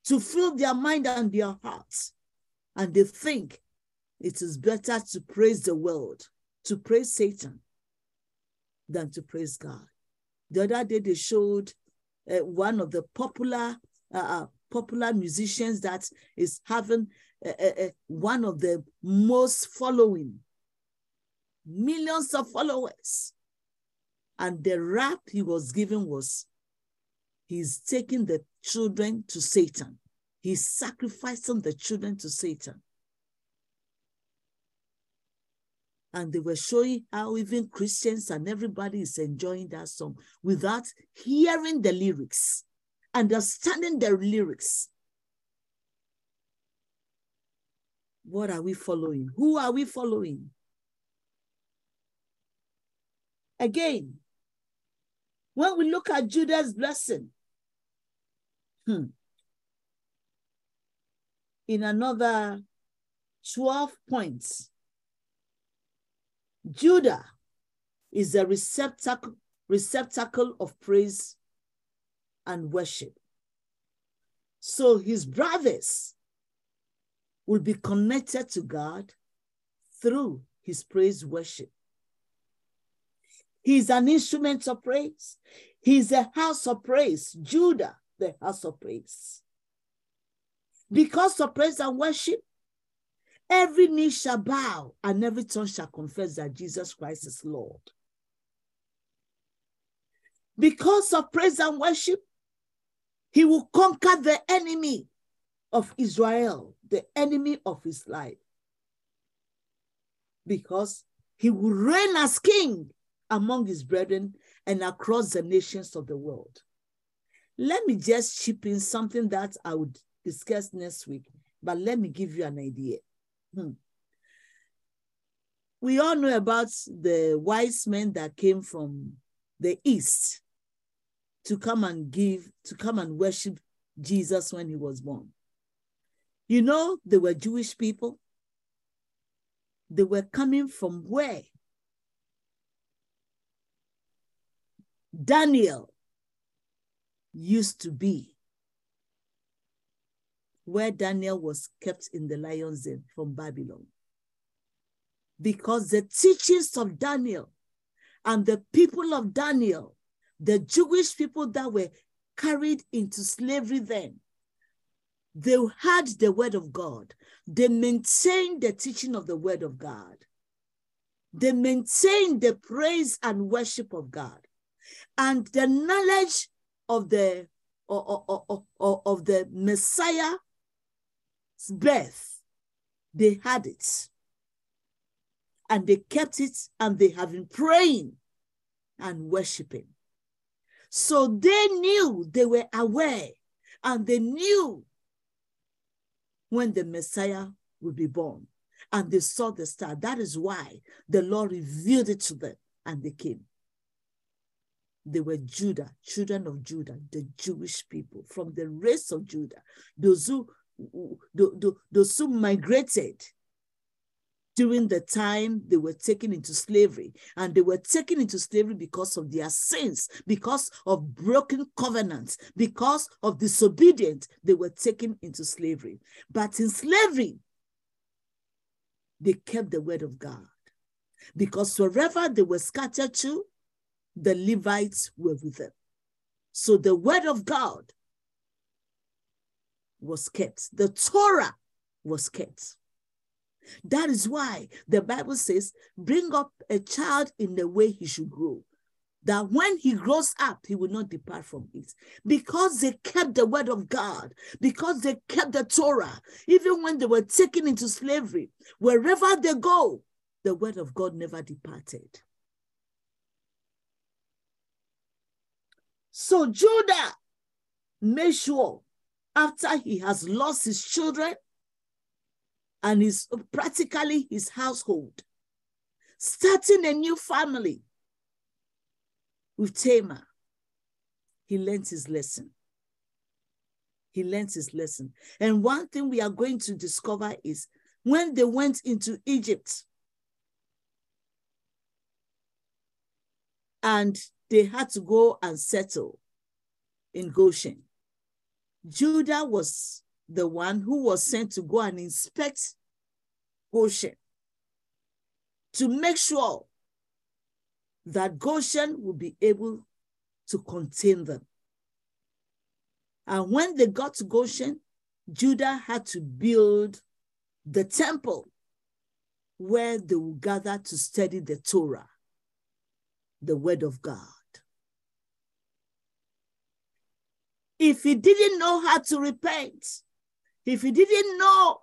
to fill their mind and their hearts. And they think it is better to praise the world, to praise Satan, than to praise God. The other day they showed uh, one of the popular uh, uh, popular musicians that is having uh, one of the most following, millions of followers. And the rap he was given was he's taking the children to Satan. He's sacrificing the children to Satan. and they were showing how even Christians and everybody is enjoying that song without hearing the lyrics, understanding the lyrics. What are we following? Who are we following? Again, when we look at Judah's blessing, hmm, in another 12 points, Judah is a receptacle, receptacle of praise and worship. So his brothers will be connected to God through his praise worship. He's an instrument of praise. He's a house of praise. Judah, the house of praise. Because of praise and worship, every knee shall bow and every tongue shall confess that Jesus Christ is Lord. Because of praise and worship, he will conquer the enemy of Israel, the enemy of his life. Because he will reign as king among his brethren and across the nations of the world. Let me just chip in something that I would discuss next week, but let me give you an idea. Hmm. We all know about the wise men that came from the east to come and give, to come and worship Jesus when he was born. You know, they were Jewish people. They were coming from where? Daniel used to be, where Daniel was kept in the lion's den from Babylon. Because the teachings of Daniel and the people of Daniel, the Jewish people that were carried into slavery then, they had the word of God. They maintained the teaching of the word of God. They maintained the praise and worship of God and the knowledge of the of, of, of, the Messiah's birth, they had it. And they kept it and they have been praying and worshiping. So they knew, they were aware, and they knew when the Messiah would be born. And they saw the star. That is why the Lord revealed it to them and they came. They were Judah, children of Judah, the Jewish people from the race of Judah, those who, those who migrated during the time they were taken into slavery. And they were taken into slavery because of their sins, because of broken covenants, because of disobedience, they were taken into slavery. But in slavery, they kept the word of God. Because wherever they were scattered to, the Levites were with them. So the word of God was kept, the Torah was kept. That is why the Bible says, bring up a child in the way he should grow, that when he grows up, he will not depart from it. Because they kept the word of God, because they kept the Torah, even when they were taken into slavery, wherever they go, the word of God never departed. So Judah made sure after he has lost his children and his practically his household, starting a new family with Tamar, he learned his lesson. He learned his lesson. And one thing we are going to discover is when they went into Egypt and they had to go and settle in Goshen. Judah was the one who was sent to go and inspect Goshen to make sure that Goshen would be able to contain them. And when they got to Goshen, Judah had to build the temple where they would gather to study the Torah, the word of God. If he didn't know how to repent, if he didn't know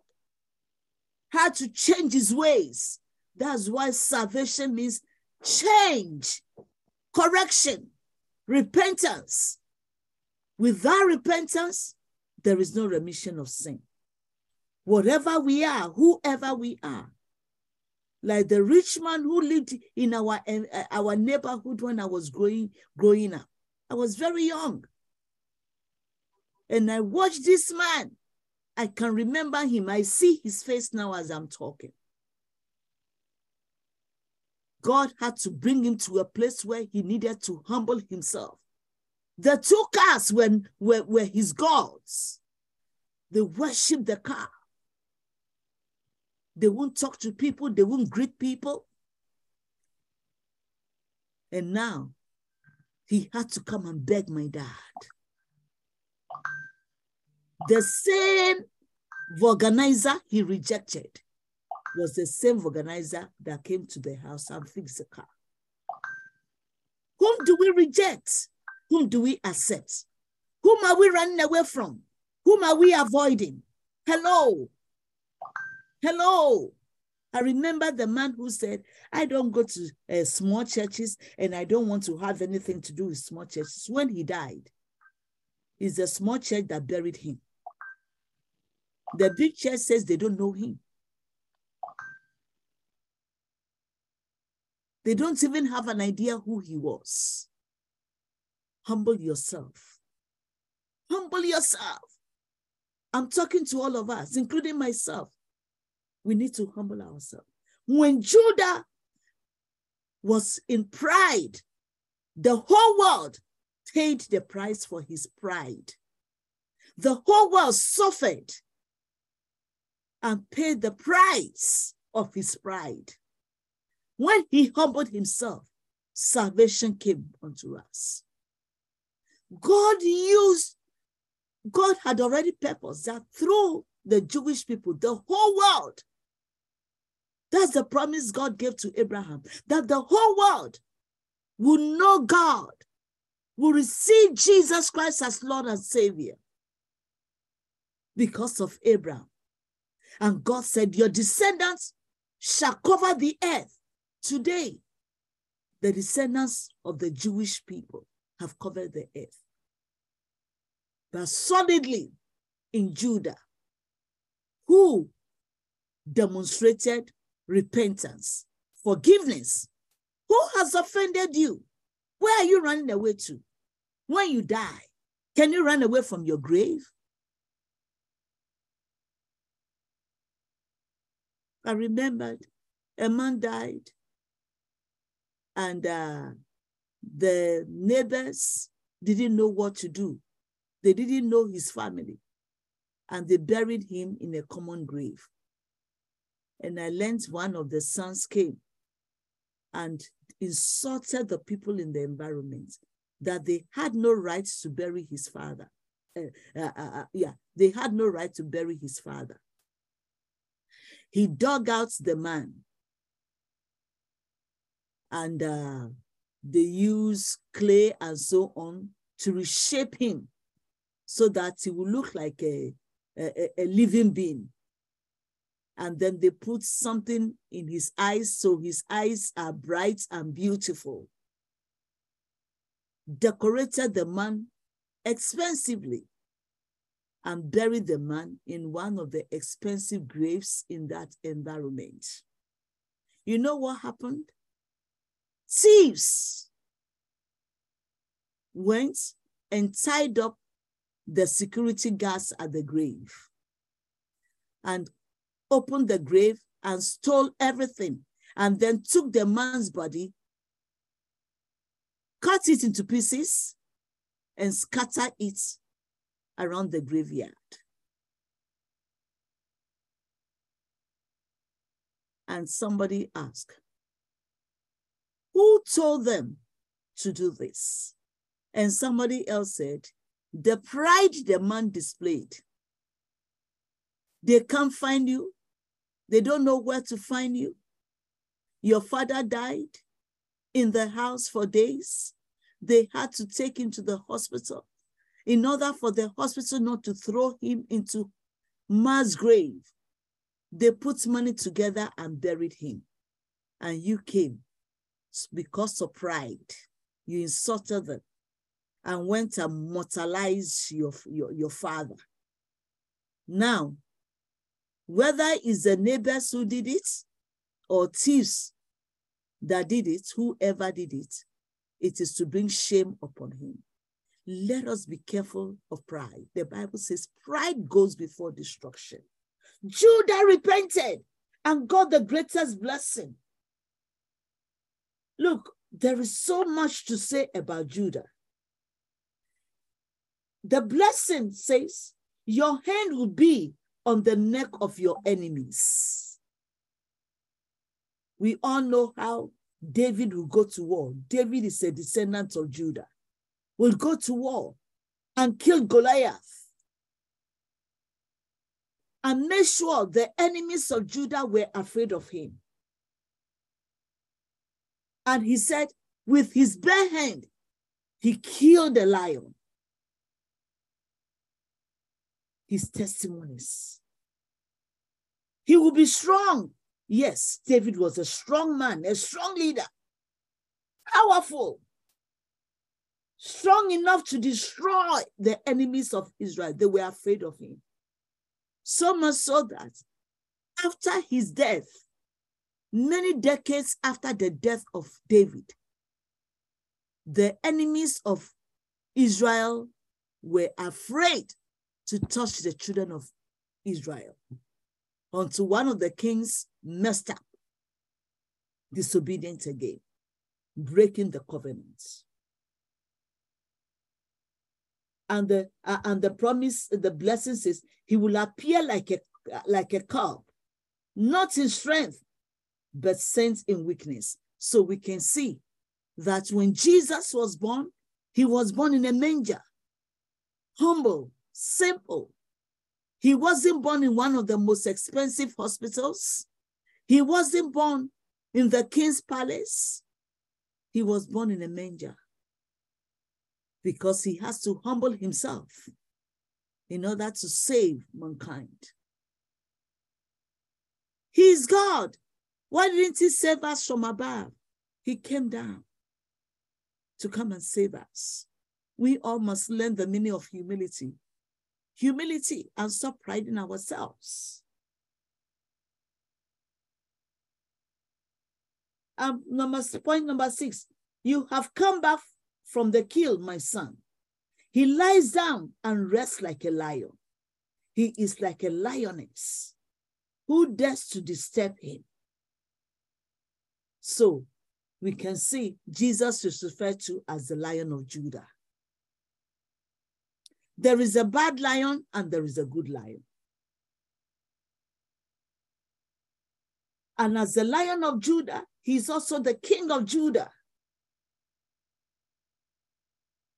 how to change his ways, that's why salvation means change, correction, repentance. Without repentance, there is no remission of sin. Whatever we are, whoever we are, like the rich man who lived in our, uh, our neighborhood when I was growing, growing up. I was very young. And I watched this man. I can remember him. I see his face now as I'm talking. God had to bring him to a place where he needed to humble himself. The two cars were, were, were his gods. They worshiped the car. They won't talk to people. They won't greet people. And now he had to come and beg my dad. The same organizer he rejected was the same organizer that came to the house and fixed the car. Whom do we reject? Whom do we accept? Whom are we running away from? Whom are we avoiding? Hello. Hello. I remember the man who said, I don't go to uh, small churches and I don't want to have anything to do with small churches. When he died, it's a small church that buried him. The big church says they don't know him. They don't even have an idea who he was. Humble yourself. Humble yourself. I'm talking to all of us, including myself. We need to humble ourselves. When Judah was in pride, the whole world paid the price for his pride. The whole world suffered and paid the price of his pride. When he humbled himself, salvation came unto us. God used, God had already purposed that through the Jewish people, the whole world, that's the promise God gave to Abraham, that the whole world will know God, will receive Jesus Christ as Lord and Savior because of Abraham. And God said, Your descendants shall cover the earth. Today, the descendants of the Jewish people have covered the earth. But solidly in Judah, who demonstrated repentance, forgiveness. Who has offended you? Where are you running away to? When you die, can you run away from your grave? I remembered a man died, and uh, the neighbors didn't know what to do. They didn't know his family, and they buried him in a common grave. And I learned one of the sons came and insulted the people in the environment that they had no right to bury his father. Uh, uh, uh, uh yeah, they had no right to bury his father. He dug out the man and uh, they used clay and so on to reshape him so that he would look like a, a, a living being. And then they put something in his eyes so his eyes are bright and beautiful. Decorated the man expensively and buried the man in one of the expensive graves in that environment. You know what happened? Thieves went and tied up the security guards at the grave and opened the grave and stole everything and then took the man's body, cut it into pieces, and scattered it around the graveyard. And somebody asked, Who told them to do this? And somebody else said, The pride the man displayed. They can't find you. They don't know where to find you. Your father died in the house for days. They had to take him to the hospital in order for the hospital not to throw him into mass grave, they put money together and buried him. And you came because of pride. You insulted them and went and mortalized your, your, your father. Now, whether it's the neighbors who did it or thieves that did it, whoever did it, it is to bring shame upon him let us be careful of pride. The Bible says pride goes before destruction. Judah repented and got the greatest blessing. Look, there is so much to say about Judah. The blessing says, Your hand will be on the neck of your enemies. We all know how David will go to war. David is a descendant of Judah. Will go to war and kill Goliath and make sure the enemies of Judah were afraid of him. And he said, with his bare hand, he killed the lion. His testimonies. He will be strong. Yes, David was a strong man, a strong leader, powerful, strong enough to destroy the enemies of Israel. They were afraid of him. So much so that after his death, many decades after the death of David, the enemies of Israel were afraid to touch the children of Israel until one of the kings messed up, disobedient again, breaking the covenants and the uh, and the promise the blessings is he will appear like a like a calf not in strength but sent in weakness. So we can see that when jesus was born he was born in a manger. Humble simple. He wasn't born in one of the most expensive hospitals. He wasn't born in the king's palace. He was born in a manger because he has to humble himself in order to save mankind. He is God. Why didn't he save us from above? He came down to come and save us. We all must learn the meaning of humility. Humility and stop priding ourselves. Um, number, point number six, you have come back from the kill, my son. He lies down and rests like a lion. He is like a lioness. Who dares to disturb him? So we can see Jesus is referred to as the lion of Judah. There is a bad lion and there is a good lion. And as the lion of Judah, he's also the king of Judah.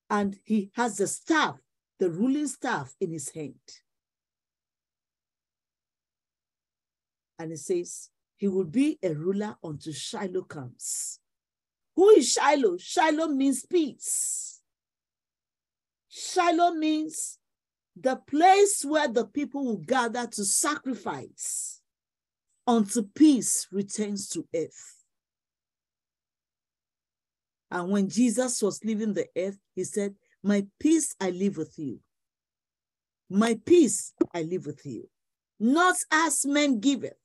And he has the staff, the ruling staff in his hand. And he says, he will be a ruler until Shiloh comes. Who is Shiloh? Shiloh means peace. Shiloh means the place where the people will gather to sacrifice until peace returns to earth. And when Jesus was leaving the earth, he said, My peace I live with you. My peace I live with you. Not as men give it.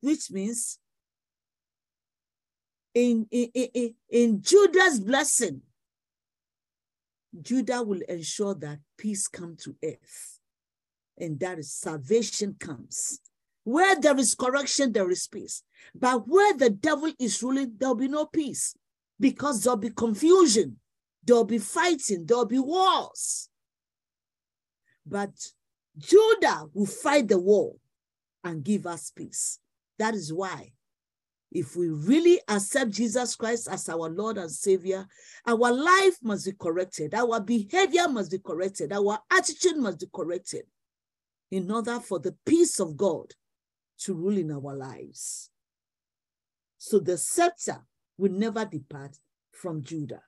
Which means in, in, in, in Judah's blessing, Judah will ensure that peace come to earth. And that salvation comes. Where there is correction, there is peace. But where the devil is ruling, there'll be no peace because there'll be confusion, there'll be fighting, there'll be wars. But Judah will fight the war and give us peace. That is why, if we really accept Jesus Christ as our Lord and Savior, our life must be corrected, our behavior must be corrected, our attitude must be corrected in order for the peace of God to rule in our lives. So the scepter will never depart from Judah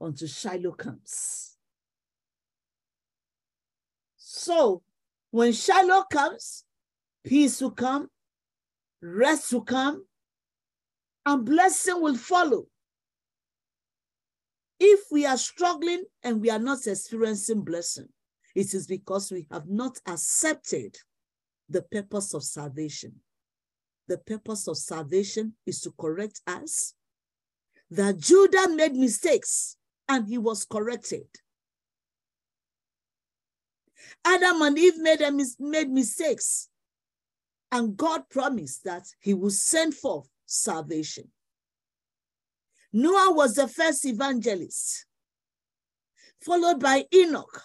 until Shiloh comes. So when Shiloh comes, peace will come, rest will come, and blessing will follow. If we are struggling and we are not experiencing blessing, it is because we have not accepted the purpose of salvation. The purpose of salvation is to correct us. That Judah made mistakes and he was corrected. Adam and Eve made, mis made mistakes and God promised that he would send forth salvation. Noah was the first evangelist, followed by Enoch.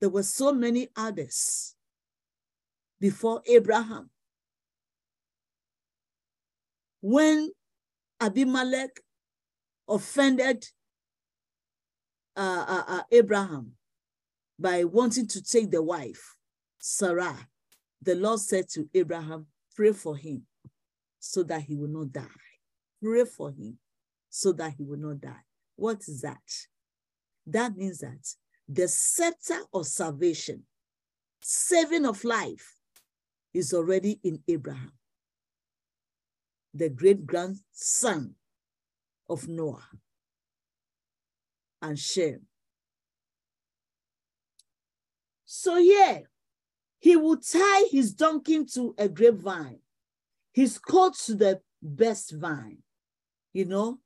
There were so many others before Abraham. When Abimelech offended uh, uh, uh, Abraham by wanting to take the wife, Sarah, the Lord said to Abraham, pray for him so that he will not die. Pray for him so that he will not die. What is that? That means that the scepter of salvation, saving of life, is already in Abraham, the great grandson of Noah and Shem. So, yeah, he will tie his donkey to a grapevine, his coat to the best vine. You know,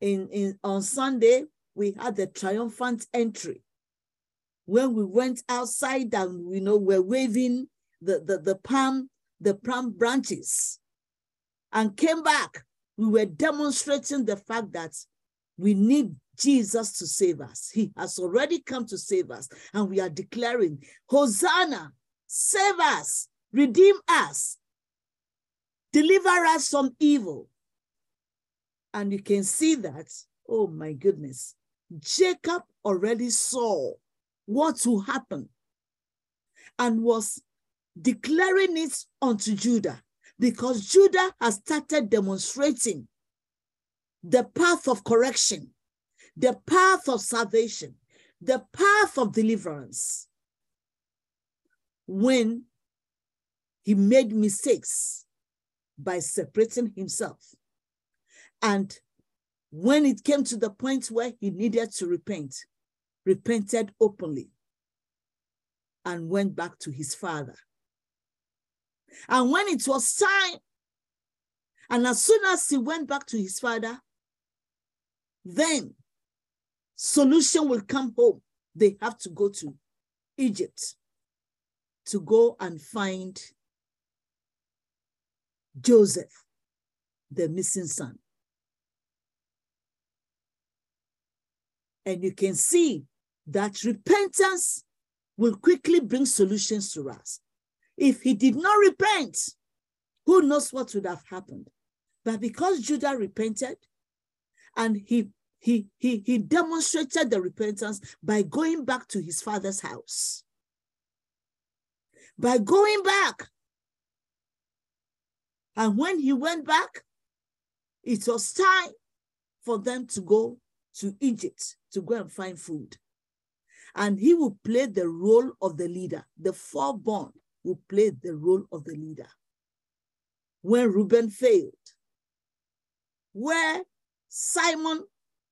in, in on Sunday, we had the triumphant entry when we went outside and you know we're waving the, the, the palm, the palm branches and came back. We were demonstrating the fact that we need Jesus to save us. He has already come to save us. And we are declaring, Hosanna, save us, redeem us, deliver us from evil. And you can see that, oh my goodness, Jacob already saw what will happen and was declaring it unto Judah because Judah has started demonstrating the path of correction, the path of salvation, the path of deliverance. When he made mistakes by separating himself. And when it came to the point where he needed to repent, repented openly and went back to his father. And when it was time, and as soon as he went back to his father, then solution will come home. They have to go to Egypt to go and find Joseph, the missing son. And you can see that repentance will quickly bring solutions to us. If he did not repent, who knows what would have happened? But because Judah repented and he he he he demonstrated the repentance by going back to his father's house. By going back. And when he went back, it was time for them to go to Egypt to go and find food. And he will play the role of the leader. The four-born will played the role of the leader. When Reuben failed, where Simon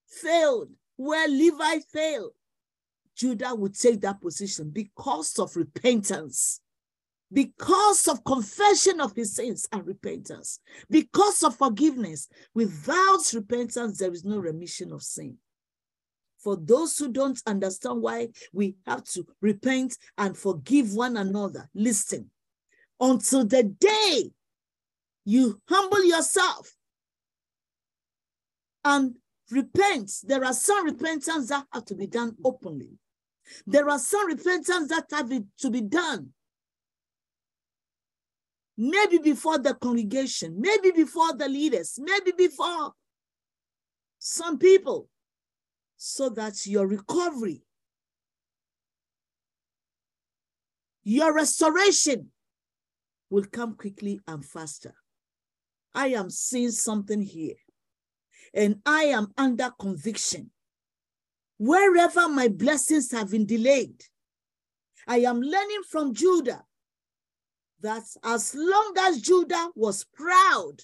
failed, where Levi failed, Judah would take that position because of repentance, because of confession of his sins and repentance, because of forgiveness. Without repentance, there is no remission of sin. For those who don't understand why we have to repent and forgive one another, listen. Until the day you humble yourself and repent, there are some repentance that have to be done openly. There are some repentance that have to be done maybe before the congregation, maybe before the leaders, maybe before some people so that your recovery, your restoration will come quickly and faster. I am seeing something here, and I am under conviction. Wherever my blessings have been delayed, I am learning from Judah that as long as Judah was proud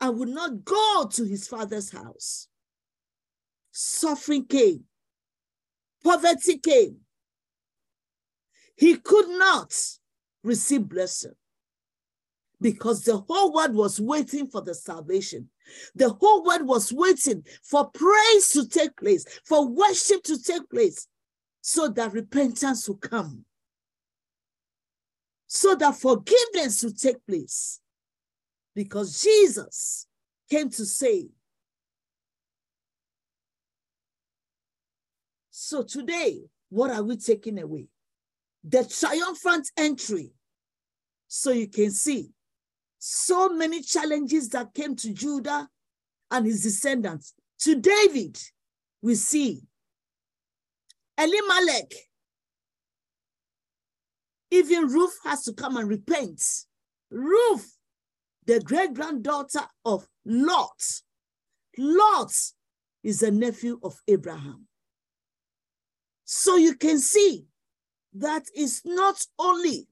I would not go to his father's house, suffering came, poverty came. He could not receive blessing because the whole world was waiting for the salvation. The whole world was waiting for praise to take place, for worship to take place, so that repentance will come, so that forgiveness will take place. Because Jesus came to save So today, what are we taking away? The triumphant entry So you can see so many challenges that came to Judah and his descendants. To David, we see Elimelech. Even Ruth has to come and repent. Ruth, the great granddaughter of Lot. Lot is a nephew of Abraham. So you can see that it's not only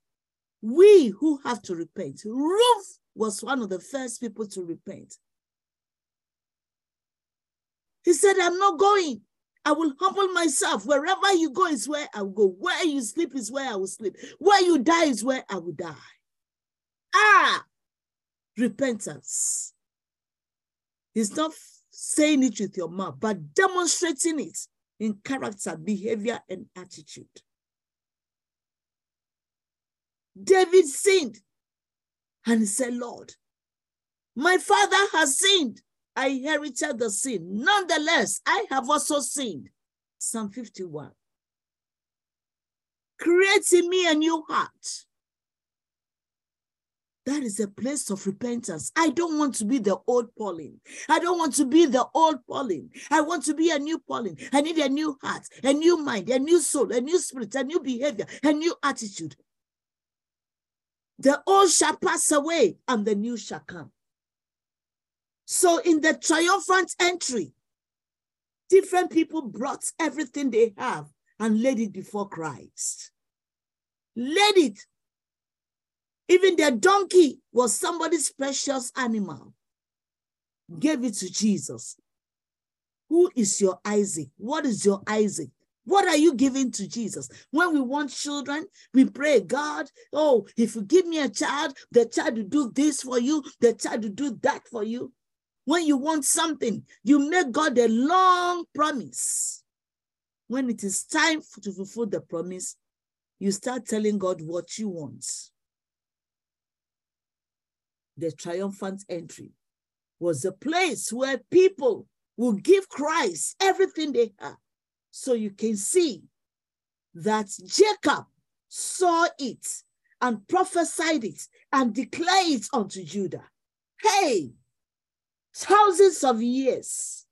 we who have to repent. Ruth was one of the first people to repent. He said, I'm not going. I will humble myself. Wherever you go is where I will go. Where you sleep is where I will sleep. Where you die is where I will die. Ah, repentance. He's not saying it with your mouth, but demonstrating it in character, behavior, and attitude. David sinned and said, Lord, my father has sinned. I inherited the sin. Nonetheless, I have also sinned. Psalm 51. Create in me a new heart. That is a place of repentance. I don't want to be the old Pauline. I don't want to be the old Pauline. I want to be a new Pauline. I need a new heart, a new mind, a new soul, a new spirit, a new behavior, a new attitude. The old shall pass away and the new shall come. So in the triumphant entry, different people brought everything they have and laid it before Christ. Laid it. Even the donkey was somebody's precious animal. Gave it to Jesus. Who is your Isaac? What is your Isaac? What are you giving to Jesus? When we want children, we pray, God, oh, if you give me a child, the child will do this for you, the child will do that for you. When you want something, you make God a long promise. When it is time to fulfill the promise, you start telling God what you want. The triumphant entry was a place where people will give Christ everything they have so you can see that Jacob saw it and prophesied it and declared it unto Judah. Hey, thousands of years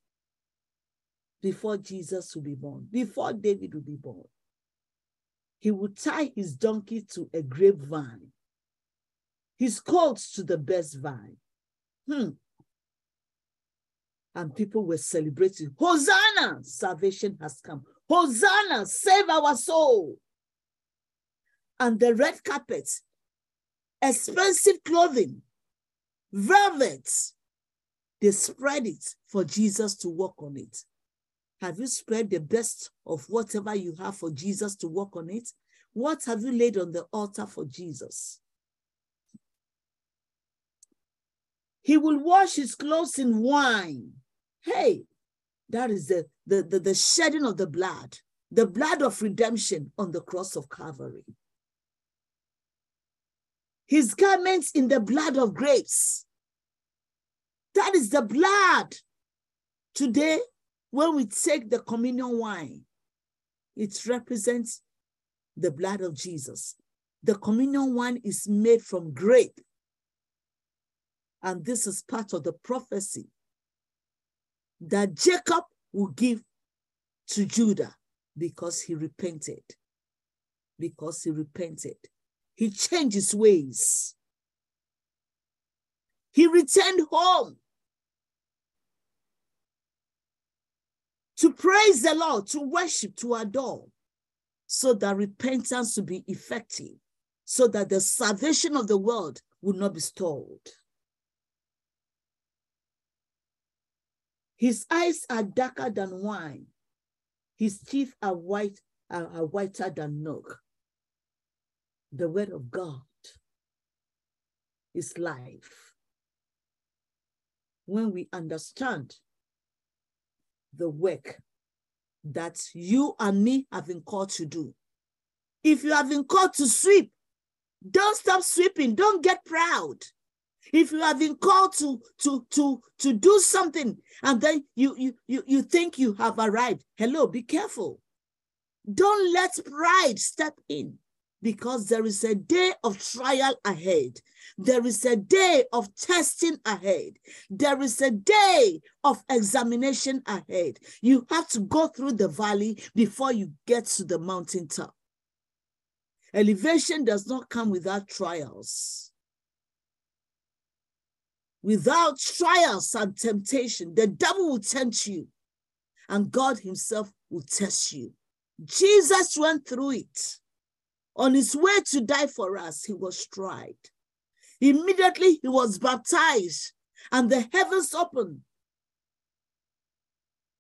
before Jesus will be born, before David will be born, he would tie his donkey to a grapevine, his colt to the best vine. Hmm and people were celebrating. Hosanna, salvation has come. Hosanna, save our soul. And the red carpet, expensive clothing, velvet, they spread it for Jesus to walk on it. Have you spread the best of whatever you have for Jesus to walk on it? What have you laid on the altar for Jesus? He will wash his clothes in wine Hey, that is the, the, the, the shedding of the blood, the blood of redemption on the cross of Calvary. His garments in the blood of grapes. That is the blood. Today, when we take the communion wine, it represents the blood of Jesus. The communion wine is made from grape. And this is part of the prophecy that Jacob will give to Judah because he repented. Because he repented. He changed his ways. He returned home to praise the Lord, to worship, to adore, so that repentance will be effective, so that the salvation of the world will not be stalled. His eyes are darker than wine. His teeth are white, are, are whiter than milk. The word of God is life. When we understand the work that you and me have been called to do. If you have been called to sweep, don't stop sweeping. Don't get proud. If you have been called to to to to do something and then you you you, you think you have arrived, hello, be careful. Don't let pride step in. because there is a day of trial ahead. There is a day of testing ahead. There is a day of examination ahead. You have to go through the valley before you get to the mountaintop. Elevation does not come without trials. Without trials and temptation, the devil will tempt you and God himself will test you. Jesus went through it. On his way to die for us, he was tried. Immediately he was baptized, and the heavens opened.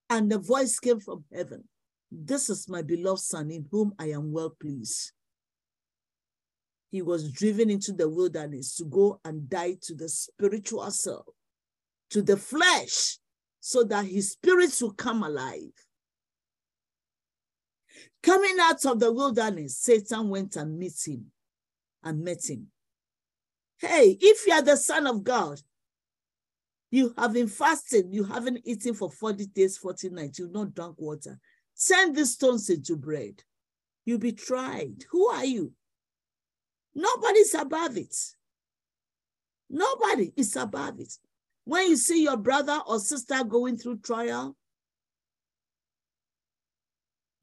And the voice came from heaven This is my beloved Son, in whom I am well pleased. He was driven into the wilderness to go and die to the spiritual self, to the flesh, so that his spirits will come alive. Coming out of the wilderness, Satan went and met him and met him. Hey, if you are the son of God, you have been fasting, you haven't eaten for 40 days, 40 nights, you've not drunk water. Send these stones into bread. You'll be tried. Who are you? Nobody's above it. Nobody is above it. When you see your brother or sister going through trial,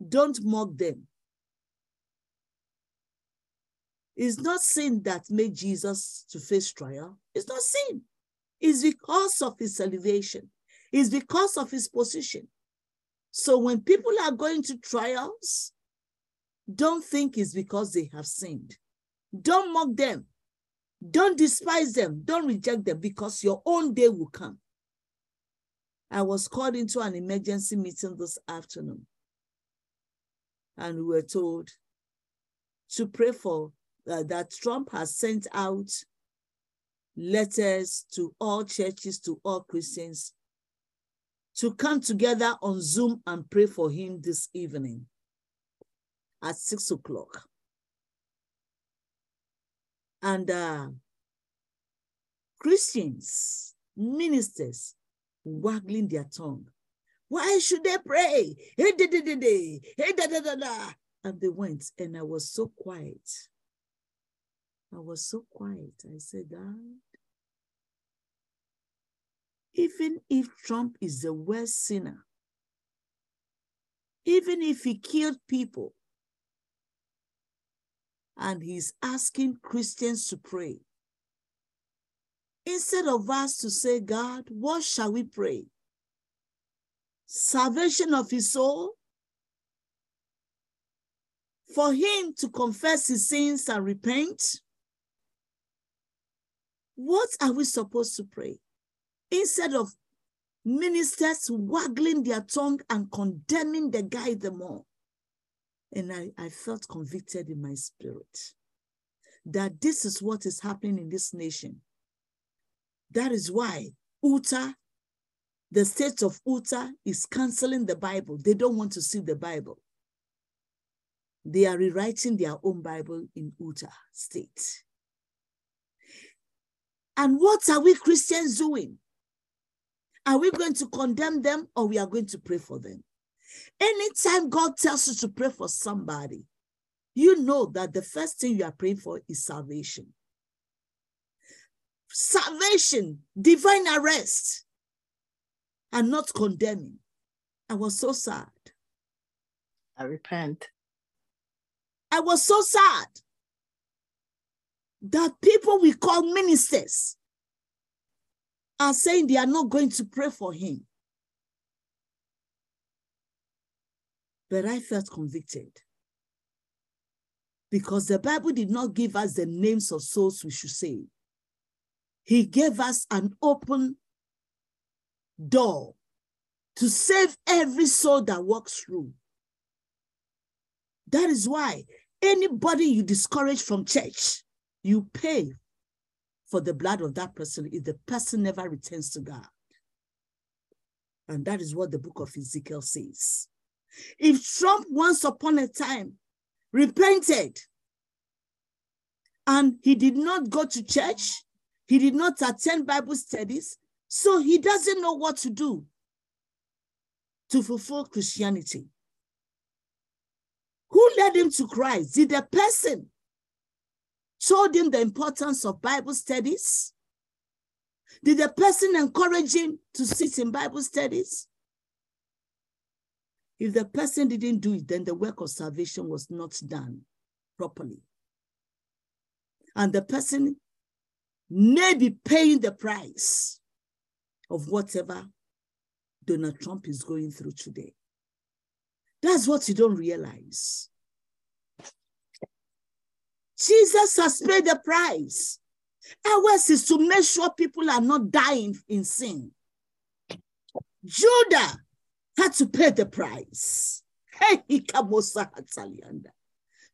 don't mock them. It's not sin that made Jesus to face trial. It's not sin. It's because of his elevation. It's because of his position. So when people are going to trials, don't think it's because they have sinned. Don't mock them. Don't despise them. Don't reject them because your own day will come. I was called into an emergency meeting this afternoon and we were told to pray for uh, that Trump has sent out letters to all churches, to all Christians, to come together on Zoom and pray for him this evening at six o'clock. And uh, Christians, ministers, waggling their tongue why should they pray? Hey, da, da, da, da. Hey, da, da, da, da. And they went, and I was so quiet. I was so quiet. I said, God, even if Trump is the worst sinner, even if he killed people, and he's asking Christians to pray, instead of us to say, God, what shall we pray? salvation of his soul, for him to confess his sins and repent. What are we supposed to pray? Instead of ministers waggling their tongue and condemning the guy the more. And I, I felt convicted in my spirit that this is what is happening in this nation. That is why Utah the state of Utah is canceling the Bible. They don't want to see the Bible. They are rewriting their own Bible in Utah state. And what are we Christians doing? Are we going to condemn them or we are going to pray for them? Anytime God tells you to pray for somebody, you know that the first thing you are praying for is salvation. Salvation, divine arrest and not condemning. I was so sad. I repent. I was so sad that people we call ministers are saying they are not going to pray for him. But I felt convicted because the Bible did not give us the names of souls we should save. He gave us an open door to save every soul that walks through. That is why anybody you discourage from church, you pay for the blood of that person if the person never returns to God. And that is what the book of Ezekiel says. If Trump once upon a time repented and he did not go to church, he did not attend Bible studies, so he doesn't know what to do to fulfill Christianity. Who led him to Christ? Did the person told him the importance of Bible studies? Did the person encourage him to sit in Bible studies? If the person didn't do it, then the work of salvation was not done properly. And the person may be paying the price of whatever Donald Trump is going through today. That's what you don't realize. Jesus has paid the price. Ours is to make sure people are not dying in sin. Judah had to pay the price.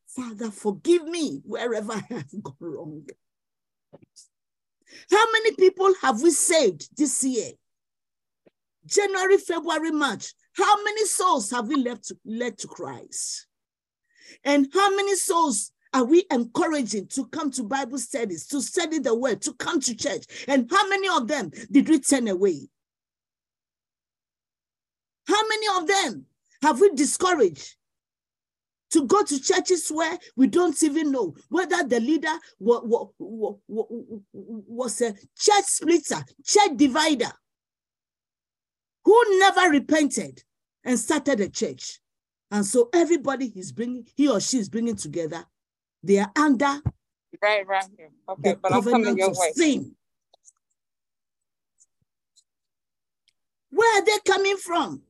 Father, forgive me wherever I have gone wrong. How many people have we saved this year? January, February, March. How many souls have we left to, led to Christ? And how many souls are we encouraging to come to Bible studies, to study the word, to come to church? And how many of them did we turn away? How many of them have we discouraged to go to churches where we don't even know whether the leader was, was a church splitter, church divider, who never repented and started a church? And so everybody is bringing, he or she is bringing together they are under right, right here. Okay, the but covenant of way. sin. Where are they coming from?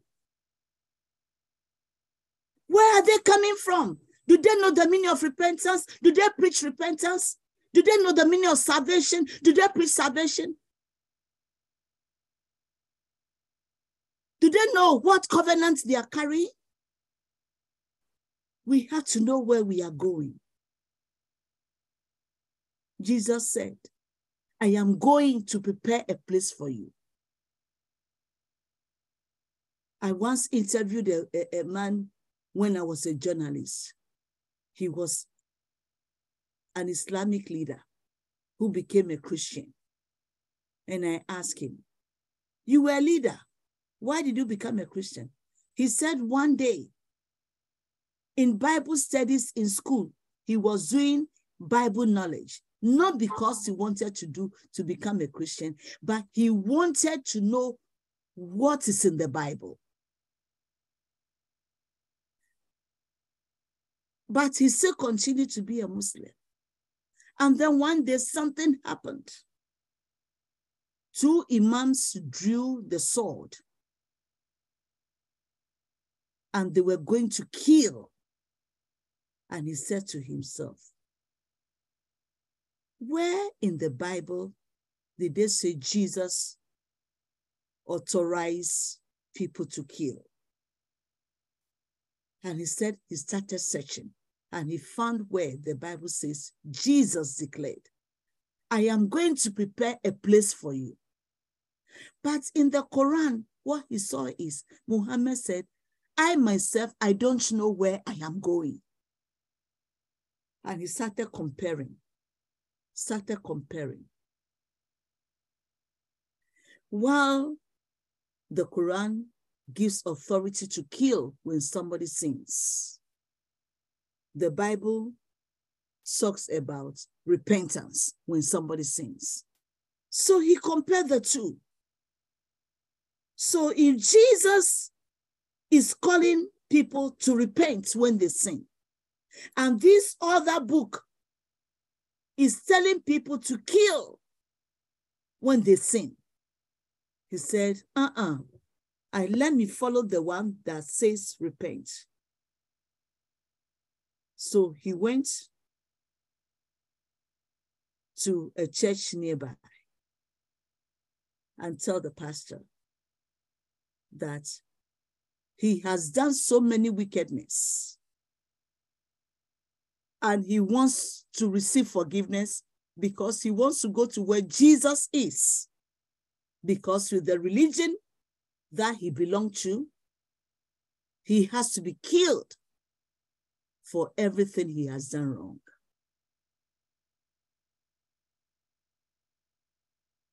Where are they coming from? Do they know the meaning of repentance? Do they preach repentance? Do they know the meaning of salvation? Do they preach salvation? Do they know what covenant they are carrying? We have to know where we are going. Jesus said, I am going to prepare a place for you. I once interviewed a, a, a, man when I was a journalist. He was an Islamic leader who became a Christian. And I asked him, You were a leader. Why did you become a Christian? He said one day in Bible studies in school, he was doing Bible knowledge not because he wanted to do to become a Christian, but he wanted to know what is in the Bible. But he still continued to be a Muslim. And then one day something happened. Two imams drew the sword and they were going to kill. And he said to himself, where in the Bible did they say Jesus authorized people to kill? And he said he started searching and he found where the Bible says Jesus declared, I am going to prepare a place for you. But in the Quran, what he saw is Muhammad said, I myself, I don't know where I am going. And he started comparing started comparing. While the Quran gives authority to kill when somebody sins, the Bible talks about repentance when somebody sins. So he compared the two. So if Jesus is calling people to repent when they sin, and this other book is telling people to kill when they sin. He said, uh-uh, I let me follow the one that says repent. So he went to a church nearby and tell the pastor that he has done so many wickedness and he wants to receive forgiveness because he wants to go to where Jesus is. Because with the religion that he belonged to, he has to be killed for everything he has done wrong.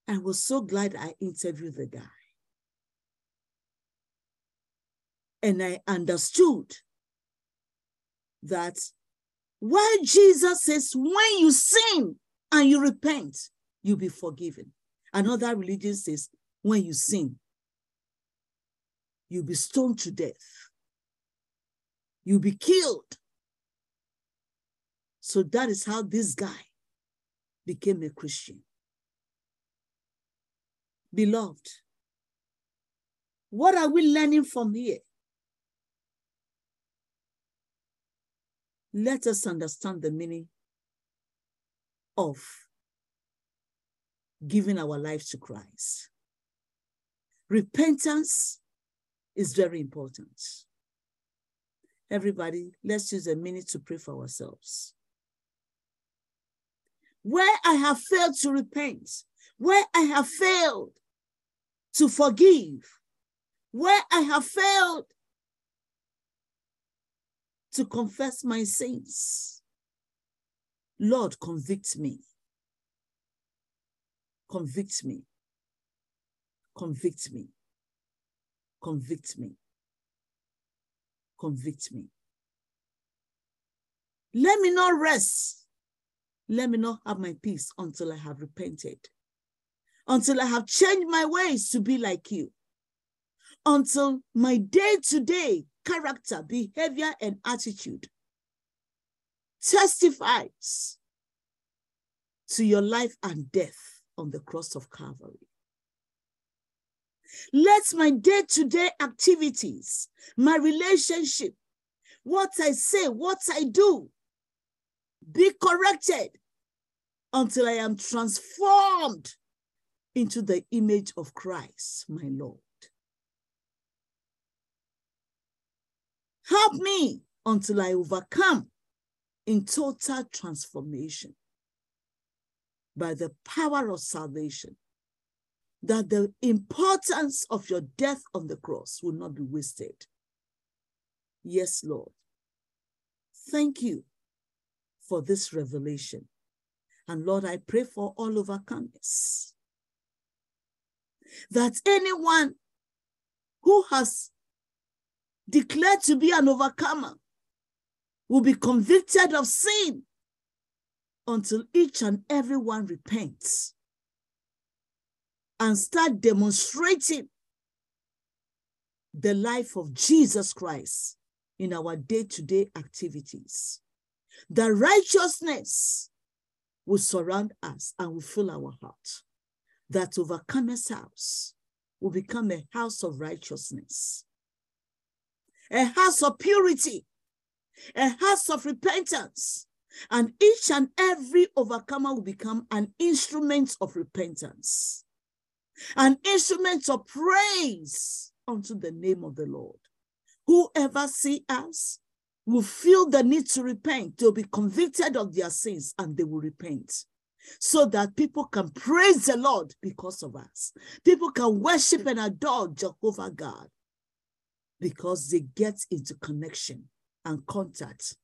I was so glad I interviewed the guy. And I understood that Why Jesus says, when you sin and you repent, you'll be forgiven. Another religion says, when you sin, you'll be stoned to death. You'll be killed. So that is how this guy became a Christian. Beloved, what are we learning from here? Let us understand the meaning of giving our life to Christ. Repentance is very important. Everybody, let's use a minute to pray for ourselves. Where I have failed to repent, where I have failed to forgive, where I have failed to confess my sins, Lord, convict me. Convict me. Convict me. Convict me. Convict me. Let me not rest. Let me not have my peace until I have repented, until I have changed my ways to be like you, until my day to day character, behavior, and attitude testifies to your life and death on the cross of Calvary. Let my day to day activities, my relationship, what I say, what I do, be corrected until I am transformed into the image of Christ, my Lord. Help me until I overcome in total transformation by the power of salvation, that the importance of your death on the cross will not be wasted. Yes, Lord. Thank you for this revelation. And Lord, I pray for all overcomers that anyone who has declared to be an overcomer will be convicted of sin until each and every one repents and start demonstrating the life of Jesus Christ in our day-to-day activities. The righteousness will surround us and will fill our heart. That overcomer's house will become a house of righteousness a house of purity, a house of repentance. And each and every overcomer will become an instrument of repentance, an instrument of praise unto the name of the Lord. Whoever see us will feel the need to repent, they'll be convicted of their sins and they will repent so that people can praise the Lord because of us. People can worship and adore Jehovah God because they get into connection and contact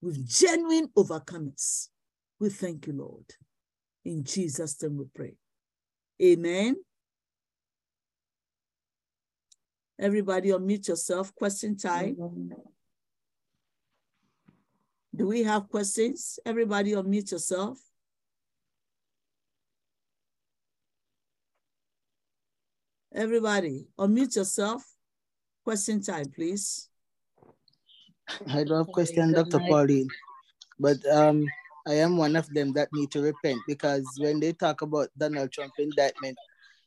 with genuine overcomers. We thank you, Lord. In Jesus' name we pray. Amen. Everybody unmute yourself. Question time. Do we have questions? Everybody unmute yourself. Everybody, unmute yourself. Question time, please. I don't have question, Dr. Pauline, but um, I am one of them that need to repent because when they talk about Donald Trump indictment,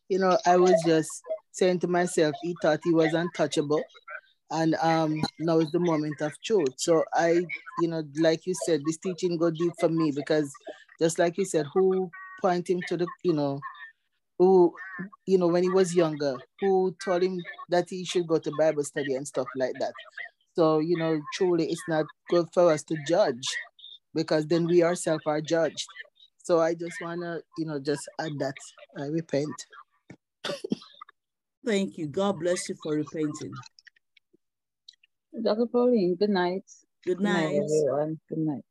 you know, I was just saying to myself, he thought he was untouchable. And um, now is the moment of truth. So I, you know, like you said, this teaching go deep for me because just like you said, who point him to the, you know, who, you know, when he was younger, who told him that he should go to Bible study and stuff like that. So, you know, truly it's not good for us to judge because then we ourselves are judged. So I just want to, you know, just add that I repent. Thank you. God bless you for repenting. Dr. Pauline, good night. Good night. Good night, everyone. Good night.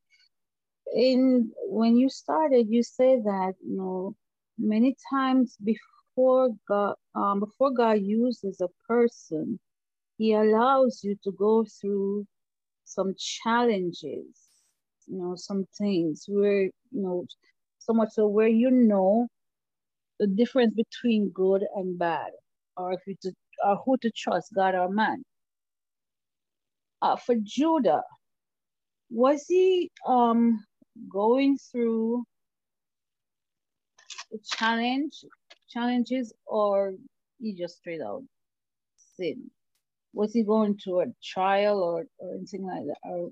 In when you started, you said that you know many times before God, um, before God uses a person, He allows you to go through some challenges you know, some things where, you know, so much so where you know the difference between good and bad, or if you to, or who to trust, God or man. Uh, for Judah, was he um going through challenge challenges or he just straight out sin? Was he going to a trial or, or anything like that or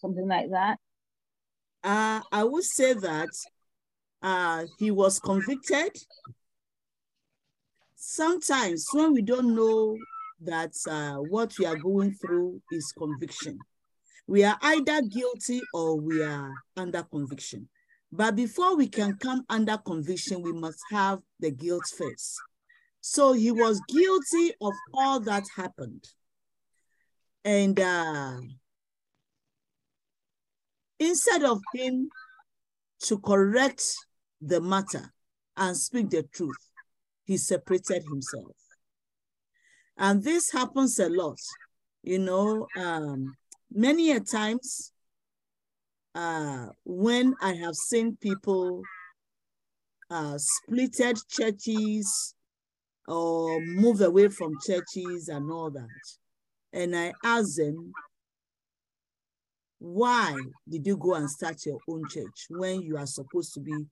something like that? Uh, I would say that uh, he was convicted. Sometimes when we don't know that uh, what we are going through is conviction, we are either guilty or we are under conviction. But before we can come under conviction, we must have the guilt first. So he was guilty of all that happened. And uh, instead of him to correct the matter and speak the truth, he separated himself. And this happens a lot. You know, um, many a times uh, when I have seen people uh, splitted churches or move away from churches and all that. And I ask them, why did you go and start your own church when you are supposed to be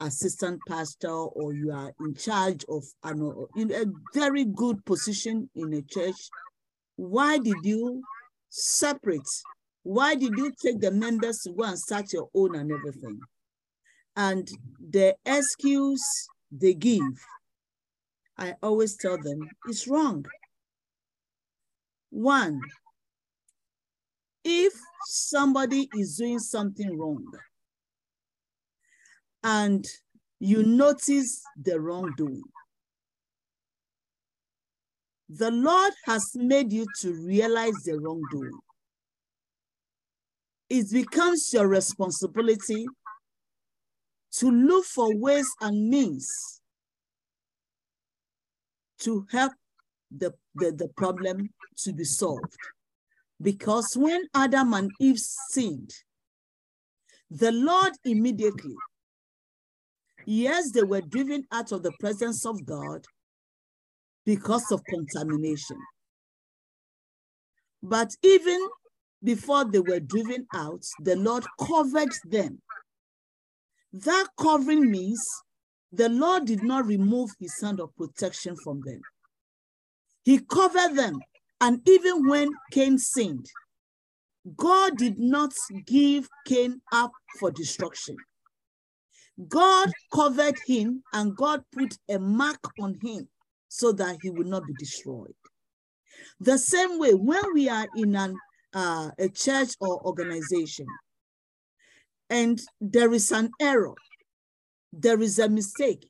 assistant pastor or you are in charge of an, in a very good position in a church? Why did you separate? Why did you take the members to go and start your own and everything? And the excuse they give I always tell them is wrong. One, if somebody is doing something wrong and you notice the wrongdoing, the Lord has made you to realize the wrongdoing. It becomes your responsibility to look for ways and means to help the, the, the problem to be solved. Because when Adam and Eve sinned, the Lord immediately, yes, they were driven out of the presence of God because of contamination. But even before they were driven out, the Lord covered them. That covering means the Lord did not remove his hand of protection from them. He covered them. And even when Cain sinned, God did not give Cain up for destruction. God covered him and God put a mark on him so that he would not be destroyed. The same way, when we are in an, uh, a church or organization and there is an error, there is a mistake.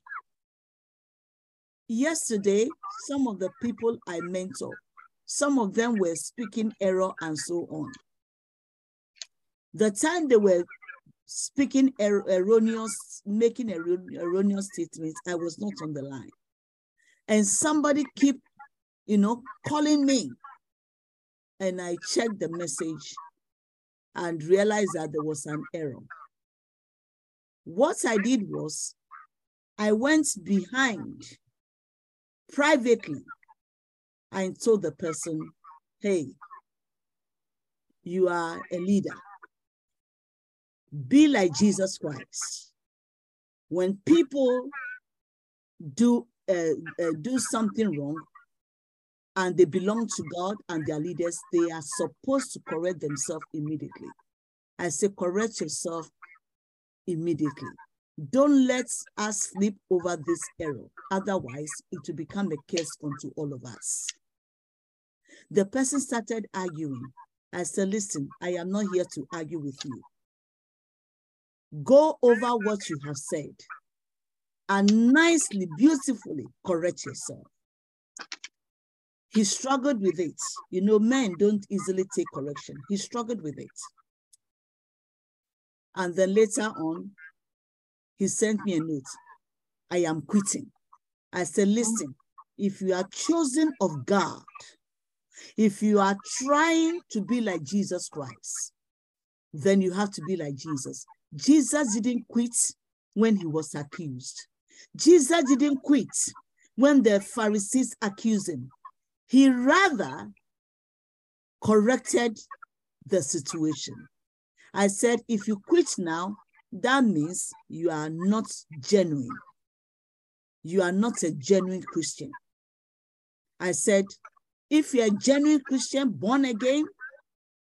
Yesterday, some of the people I mentor, some of them were speaking error and so on. The time they were speaking er erroneous, making er erroneous statements, I was not on the line. And somebody keep, you know, calling me. And I checked the message and realized that there was an error. What I did was I went behind privately and told the person, hey, you are a leader. Be like Jesus Christ. When people do uh, uh, do something wrong and they belong to God and their leaders, they are supposed to correct themselves immediately. I say, correct yourself immediately. Don't let us slip over this error. Otherwise, it will become a case unto all of us. The person started arguing. I said, listen, I am not here to argue with you. Go over what you have said and nicely, beautifully correct yourself. He struggled with it. You know, men don't easily take correction. He struggled with it. And then later on, he sent me a note. I am quitting. I said, listen, if you are chosen of God, if you are trying to be like Jesus Christ, then you have to be like Jesus. Jesus didn't quit when he was accused. Jesus didn't quit when the Pharisees accused him. He rather corrected the situation. I said, if you quit now, that means you are not genuine. You are not a genuine Christian. I said, if you're a genuine Christian, born again,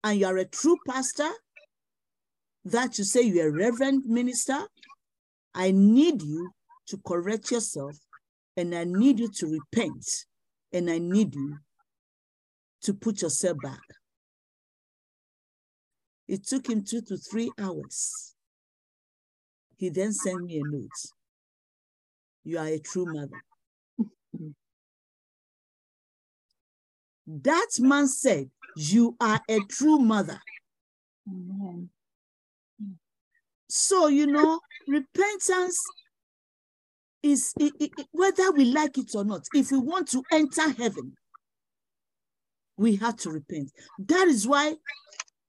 and you are a true pastor, that you say you're a reverend minister, I need you to correct yourself and I need you to repent and I need you to put yourself back. It took him two to three hours. He then sent me a note. You are a true mother. that man said, You are a true mother. Amen. So, you know, repentance is it, it, whether we like it or not, if we want to enter heaven, we have to repent. That is why,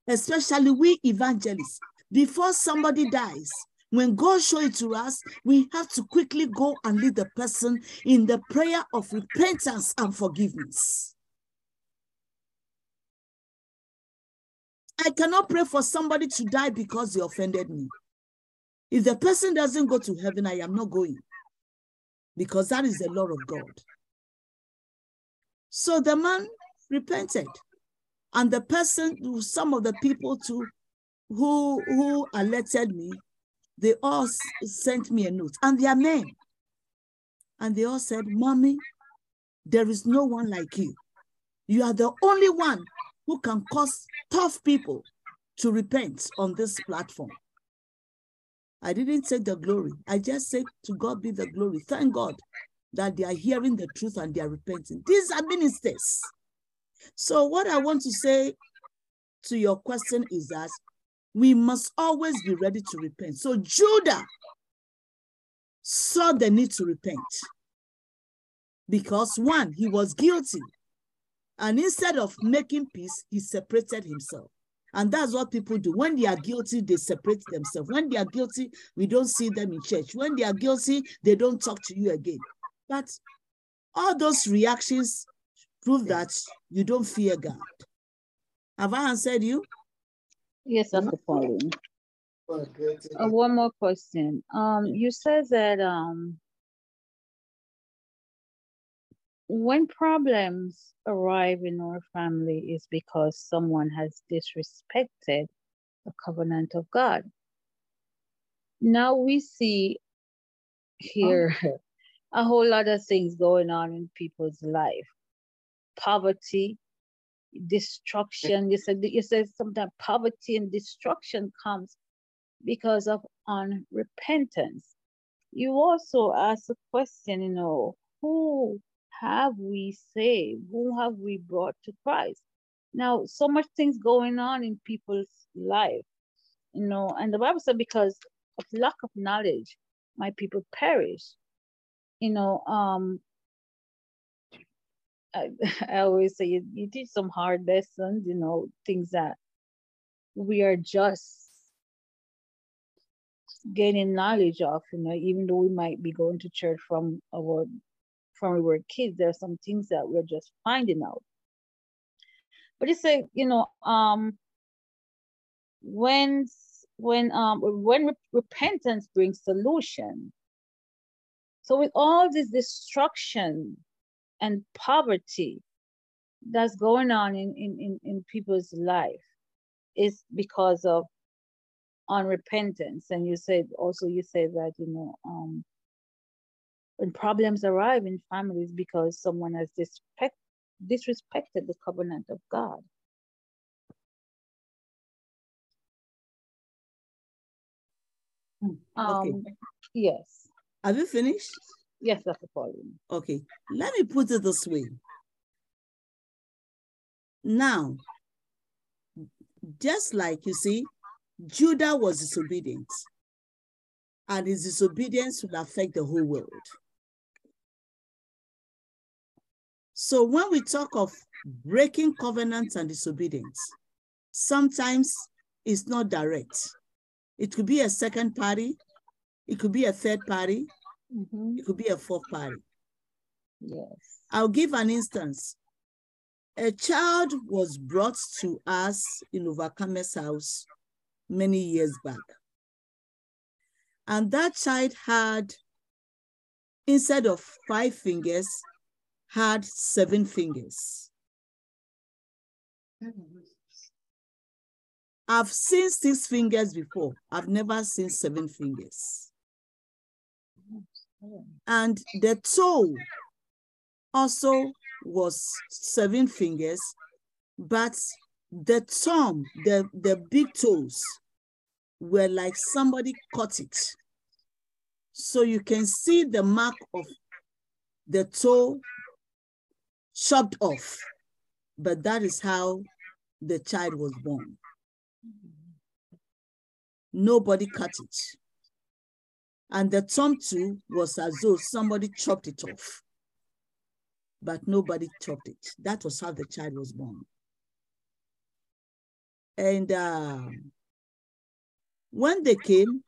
especially we evangelists, before somebody dies, when God show it to us, we have to quickly go and lead the person in the prayer of repentance and forgiveness. I cannot pray for somebody to die because they offended me. If the person doesn't go to heaven, I am not going because that is the law of God. So the man repented. And the person, some of the people too, who, who alerted me, they all sent me a note and their name. And they all said, Mommy, there is no one like you. You are the only one who can cause tough people to repent on this platform. I didn't take the glory. I just said to God be the glory. Thank God that they are hearing the truth and they are repenting. These are ministers. So what I want to say to your question is that we must always be ready to repent. So Judah saw the need to repent because one, he was guilty. And instead of making peace, he separated himself. And that's what people do. When they are guilty, they separate themselves. When they are guilty, we don't see them in church. When they are guilty, they don't talk to you again. But all those reactions prove that you don't fear God. Have I answered you? Yes, Dr. Pauline. Uh, one more question. Um, you said that um, when problems arrive in our family is because someone has disrespected the covenant of God. Now we see here oh. a whole lot of things going on in people's life. Poverty, destruction. You said you said sometimes poverty and destruction comes because of unrepentance. You also ask a question, you know, who have we saved? Who have we brought to Christ? Now, so much things going on in people's life, you know, and the Bible said because of lack of knowledge, my people perish. You know, um, I, I always say you, you teach some hard lessons, you know, things that we are just gaining knowledge of, you know, even though we might be going to church from our from we were kids, there are some things that we're just finding out. But it's like, you know, um, when when um when repentance brings solution. So with all this destruction and poverty that's going on in, in, in, in people's life is because of unrepentance. And you said also you said that, you know, um when problems arrive in families because someone has disrespect, disrespected the covenant of God. Hmm, okay. Um, yes. Have you finished? Yes, that's Dr. Pauline. Okay, let me put it this way. Now, just like you see, Judah was disobedient, and his disobedience will affect the whole world. So when we talk of breaking covenants and disobedience, sometimes it's not direct. It could be a second party, it could be a third party, Mhm. it could be a fourth party. Yes. I'll give an instance. A child was brought to us in Overcomer's house many years back. And that child had, instead of five fingers, had seven fingers. I've seen six fingers before. I've never seen seven fingers. And the toe also was seven fingers, but the thumb, the, the big toes, were like somebody cut it. So you can see the mark of the toe chopped off, but that is how the child was born. Nobody cut it. And the thumb too was as though somebody chopped it off, but nobody chopped it. That was how the child was born. And uh, when they came,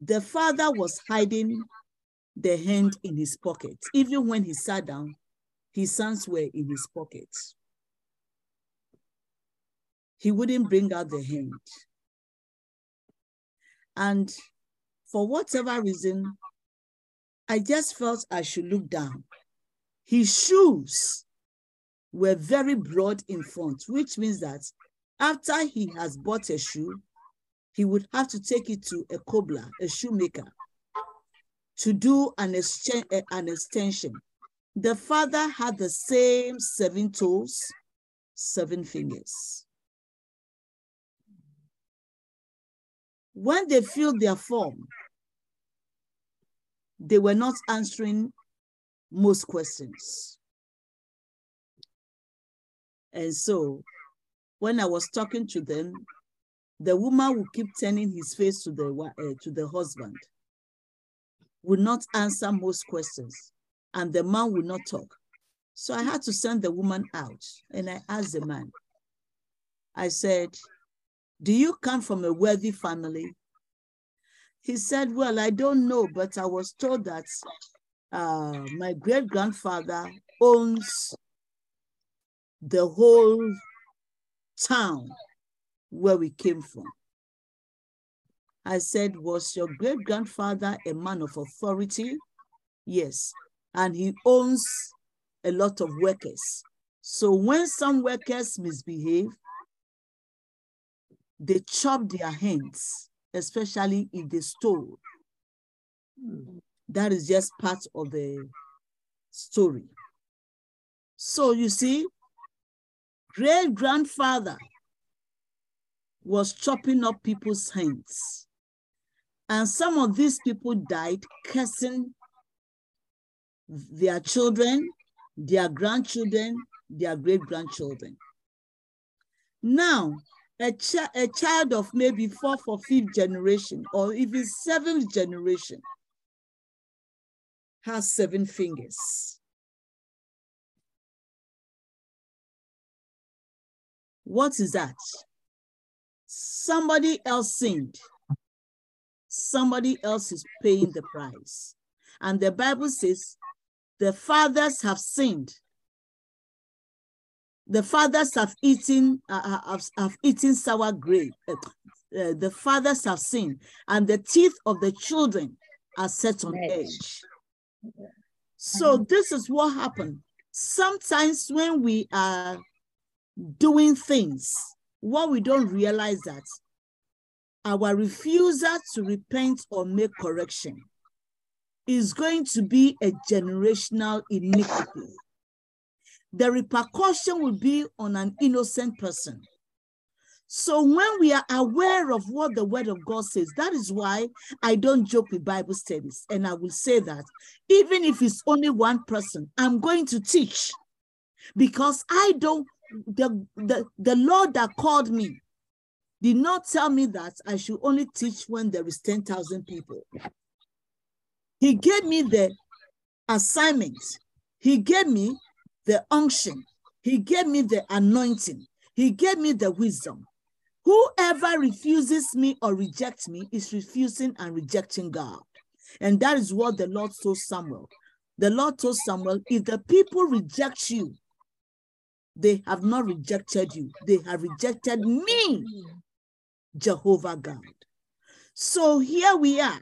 the father was hiding the hand in his pocket. Even when he sat down, his sons were in his pockets. He wouldn't bring out the hand. And for whatever reason, I just felt I should look down. His shoes were very broad in front, which means that after he has bought a shoe, he would have to take it to a cobbler, a shoemaker, to do an, an extension. The father had the same seven toes, seven fingers. When they filled their form, they were not answering most questions. And so when I was talking to them, the woman would keep turning his face to the, uh, to the husband, would not answer most questions, and the man would not talk. So I had to send the woman out, and I asked the man, I said, do you come from a wealthy family? He said, well, I don't know, but I was told that uh, my great-grandfather owns the whole town where we came from. I said, was your great-grandfather a man of authority? Yes, and he owns a lot of workers. So when some workers misbehave, they chop their hands, especially if they stole. Hmm. That is just part of the story. So you see, great grandfather was chopping up people's hands. And some of these people died cursing their children, their grandchildren, their great grandchildren. Now, a, ch a child of maybe fourth or fifth generation, or even seventh generation, has seven fingers. What is that? Somebody else sinned. Somebody else is paying the price. And the Bible says, the fathers have sinned. The fathers have eaten, uh, have, have eaten sour grape. Uh, uh, the fathers have sinned, and the teeth of the children are set on edge. So this is what happened. Sometimes when we are doing things, what we don't realize that our refusal to repent or make correction is going to be a generational iniquity. The repercussion will be on an innocent person. So when we are aware of what the word of God says, that is why I don't joke with Bible studies. And I will say that even if it's only one person, I'm going to teach because I don't, the, the, the Lord that called me did not tell me that I should only teach when there is 10,000 people. He gave me the assignment. He gave me the unction. He gave me the anointing. He gave me the wisdom. Whoever refuses me or rejects me is refusing and rejecting God. And that is what the Lord told Samuel. The Lord told Samuel, if the people reject you, they have not rejected you, they have rejected me, Jehovah God. So here we are.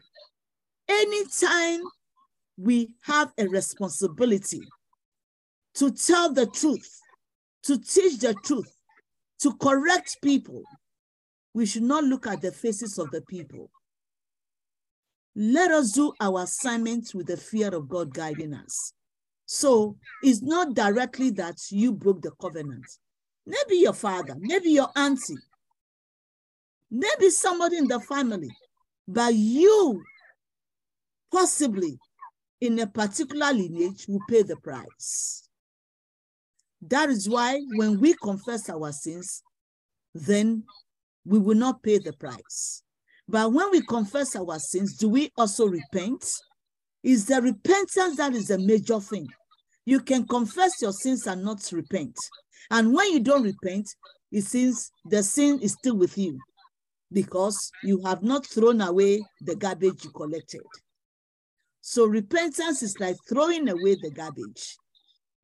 Anytime we have a responsibility to tell the truth, to teach the truth, to correct people, we should not look at the faces of the people. Let us do our assignment with the fear of God guiding us. So it's not directly that you broke the covenant. Maybe your father, maybe your auntie, maybe somebody in the family, but you possibly in a particular lineage will pay the price. That is why when we confess our sins, then we will not pay the price. But when we confess our sins, do we also repent? Is the repentance that is a major thing. You can confess your sins and not repent. And when you don't repent, it seems the sin is still with you because you have not thrown away the garbage you collected. So repentance is like throwing away the garbage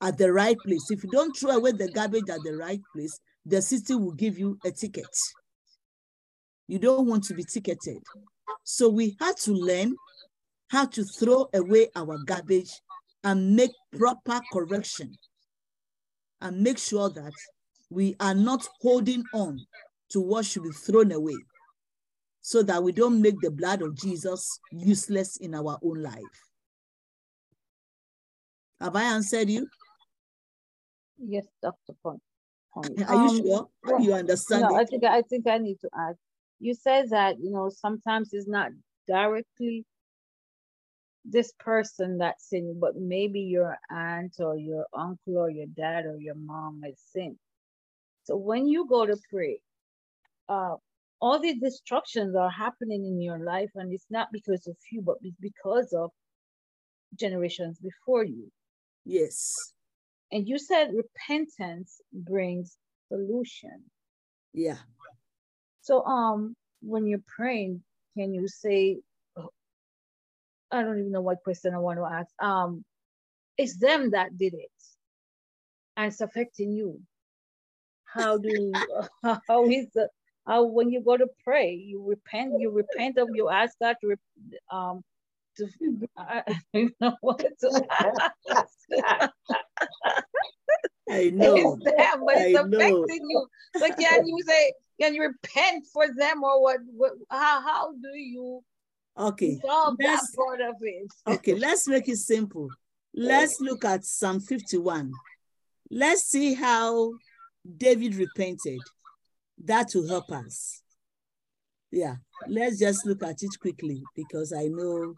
at the right place. If you don't throw away the garbage at the right place, the city will give you a ticket. You don't want to be ticketed. So we had to learn how to throw away our garbage and make proper correction and make sure that we are not holding on to what should be thrown away so that we don't make the blood of Jesus useless in our own life. Have I answered you? Yes, Dr. Pauline. Are um, you sure? You understand? No, it? I think I think I need to add. You said that you know sometimes it's not directly this person that's sin, but maybe your aunt or your uncle or your dad or your mom has sinned. So when you go to pray, uh, all these destructions are happening in your life, and it's not because of you, but it's because of generations before you. Yes. And you said repentance brings solution. Yeah. So um when you're praying, can you say I don't even know what question I want to ask. Um it's them that did it and it's affecting you. How do you, how is the how when you go to pray, you repent, you repent of you ask God to um to I don't know what to I know. It's them, but it's I affecting know. you. But can you say, can you repent for them or what, what how how do you okay solve that part of it? okay, let's make it simple. Let's look at Psalm 51. Let's see how David repented. That will help us. Yeah, let's just look at it quickly because I know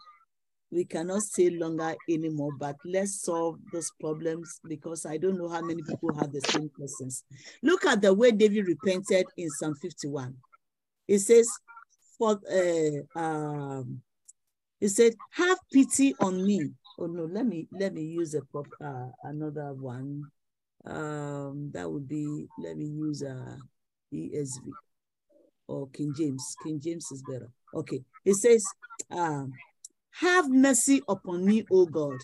we cannot stay longer anymore, but let's solve those problems because I don't know how many people have the same questions. Look at the way David repented in Psalm 51. It says, for uh, um, it said, have pity on me. Oh no, let me let me use a prop, uh, another one. Um, that would be let me use a uh, ESV or King James. King James is better. Okay, it says, um, have mercy upon me, O God,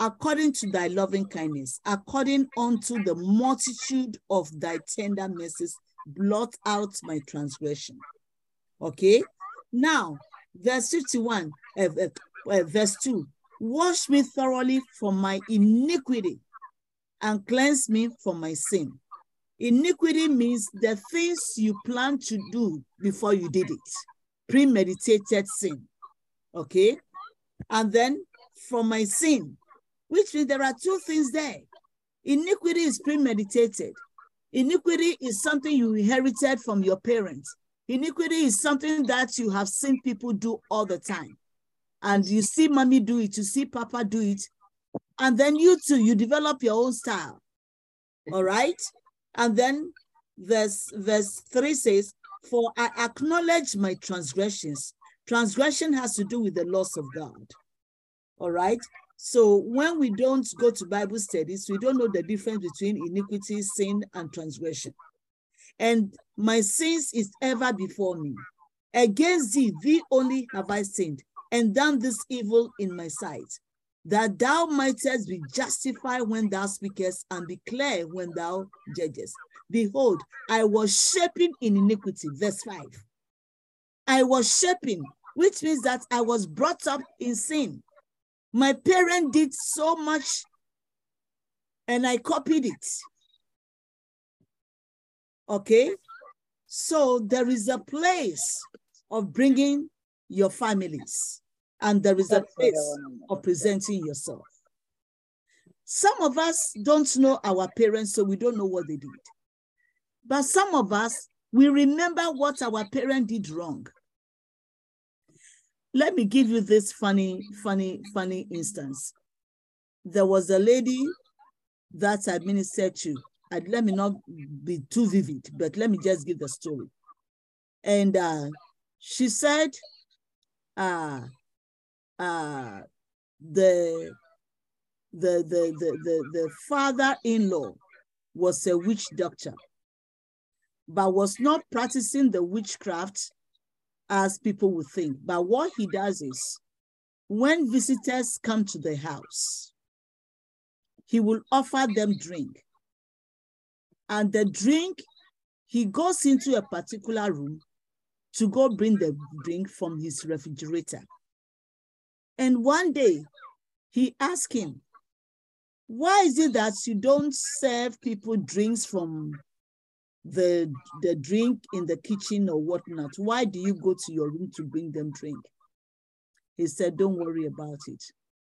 according to thy loving kindness, according unto the multitude of thy tender mercies, blot out my transgression. Okay, now verse 51, uh, uh, uh, verse 2 Wash me thoroughly from my iniquity and cleanse me from my sin. Iniquity means the things you plan to do before you did it, premeditated sin. Okay, and then from my sin, which means there are two things there. Iniquity is premeditated. Iniquity is something you inherited from your parents. Iniquity is something that you have seen people do all the time. And you see mommy do it, you see papa do it. And then you too, you develop your own style. All right? And then verse, verse 3 says, For I acknowledge my transgressions Transgression has to do with the loss of God. All right. So when we don't go to Bible studies, we don't know the difference between iniquity, sin, and transgression. and my sins is ever before me. Against thee, thee only have I sinned, and done this evil in my sight, that thou mightest be justified when thou speakest, and be clear when thou judgest. Behold, I was shaping in iniquity. Verse 5. I was shaping, which means that I was brought up in sin. My parent did so much and I copied it. Okay? So there is a place of bringing your families, and there is a place of presenting yourself. Some of us don't know our parents, so we don't know what they did. But some of us, we remember what our parent did wrong. Let me give you this funny, funny, funny instance. There was a lady that I ministered to. And let me not be too vivid, but let me just give the story. And uh, she said, uh, uh, the, the, the, the, the, the father-in-law was a witch doctor, but was not practicing the witchcraft as people would think. But what he does is, when visitors come to the house, he will offer them drink. And the drink, he goes into a particular room to go bring the drink from his refrigerator. And one day, he asked him, why is it that you don't serve people drinks from the, the drink in the kitchen or whatnot? Why do you go to your room to bring them drink? He said, don't worry about it.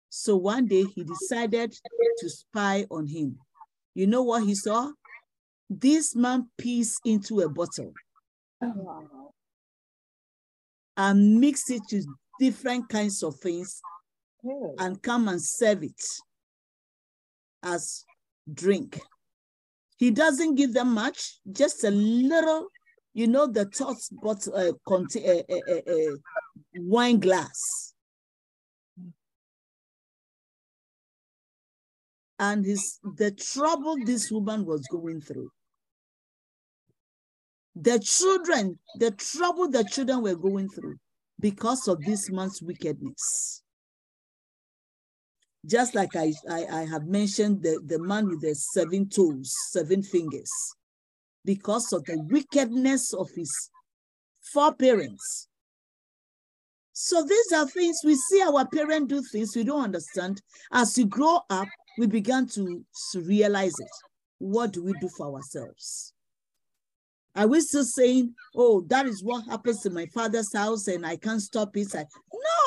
So one day he decided to spy on him. You know what he saw? This man pees into a bottle oh, and mix it with different kinds of things and come and serve it as drink. He doesn't give them much, just a little, you know, the top bottle, uh, contain, uh, uh, uh, wine glass and his the trouble this woman was going through. The children, the trouble the children were going through because of this man's wickedness. Just like I, I, I have mentioned the, the man with the seven toes, seven fingers, because of the wickedness of his four parents. So these are things we see our parents do things we don't understand. As you grow up, we began to, to realize it. What do we do for ourselves? Are we still saying, oh, that is what happens in my father's house and I can't stop it? I,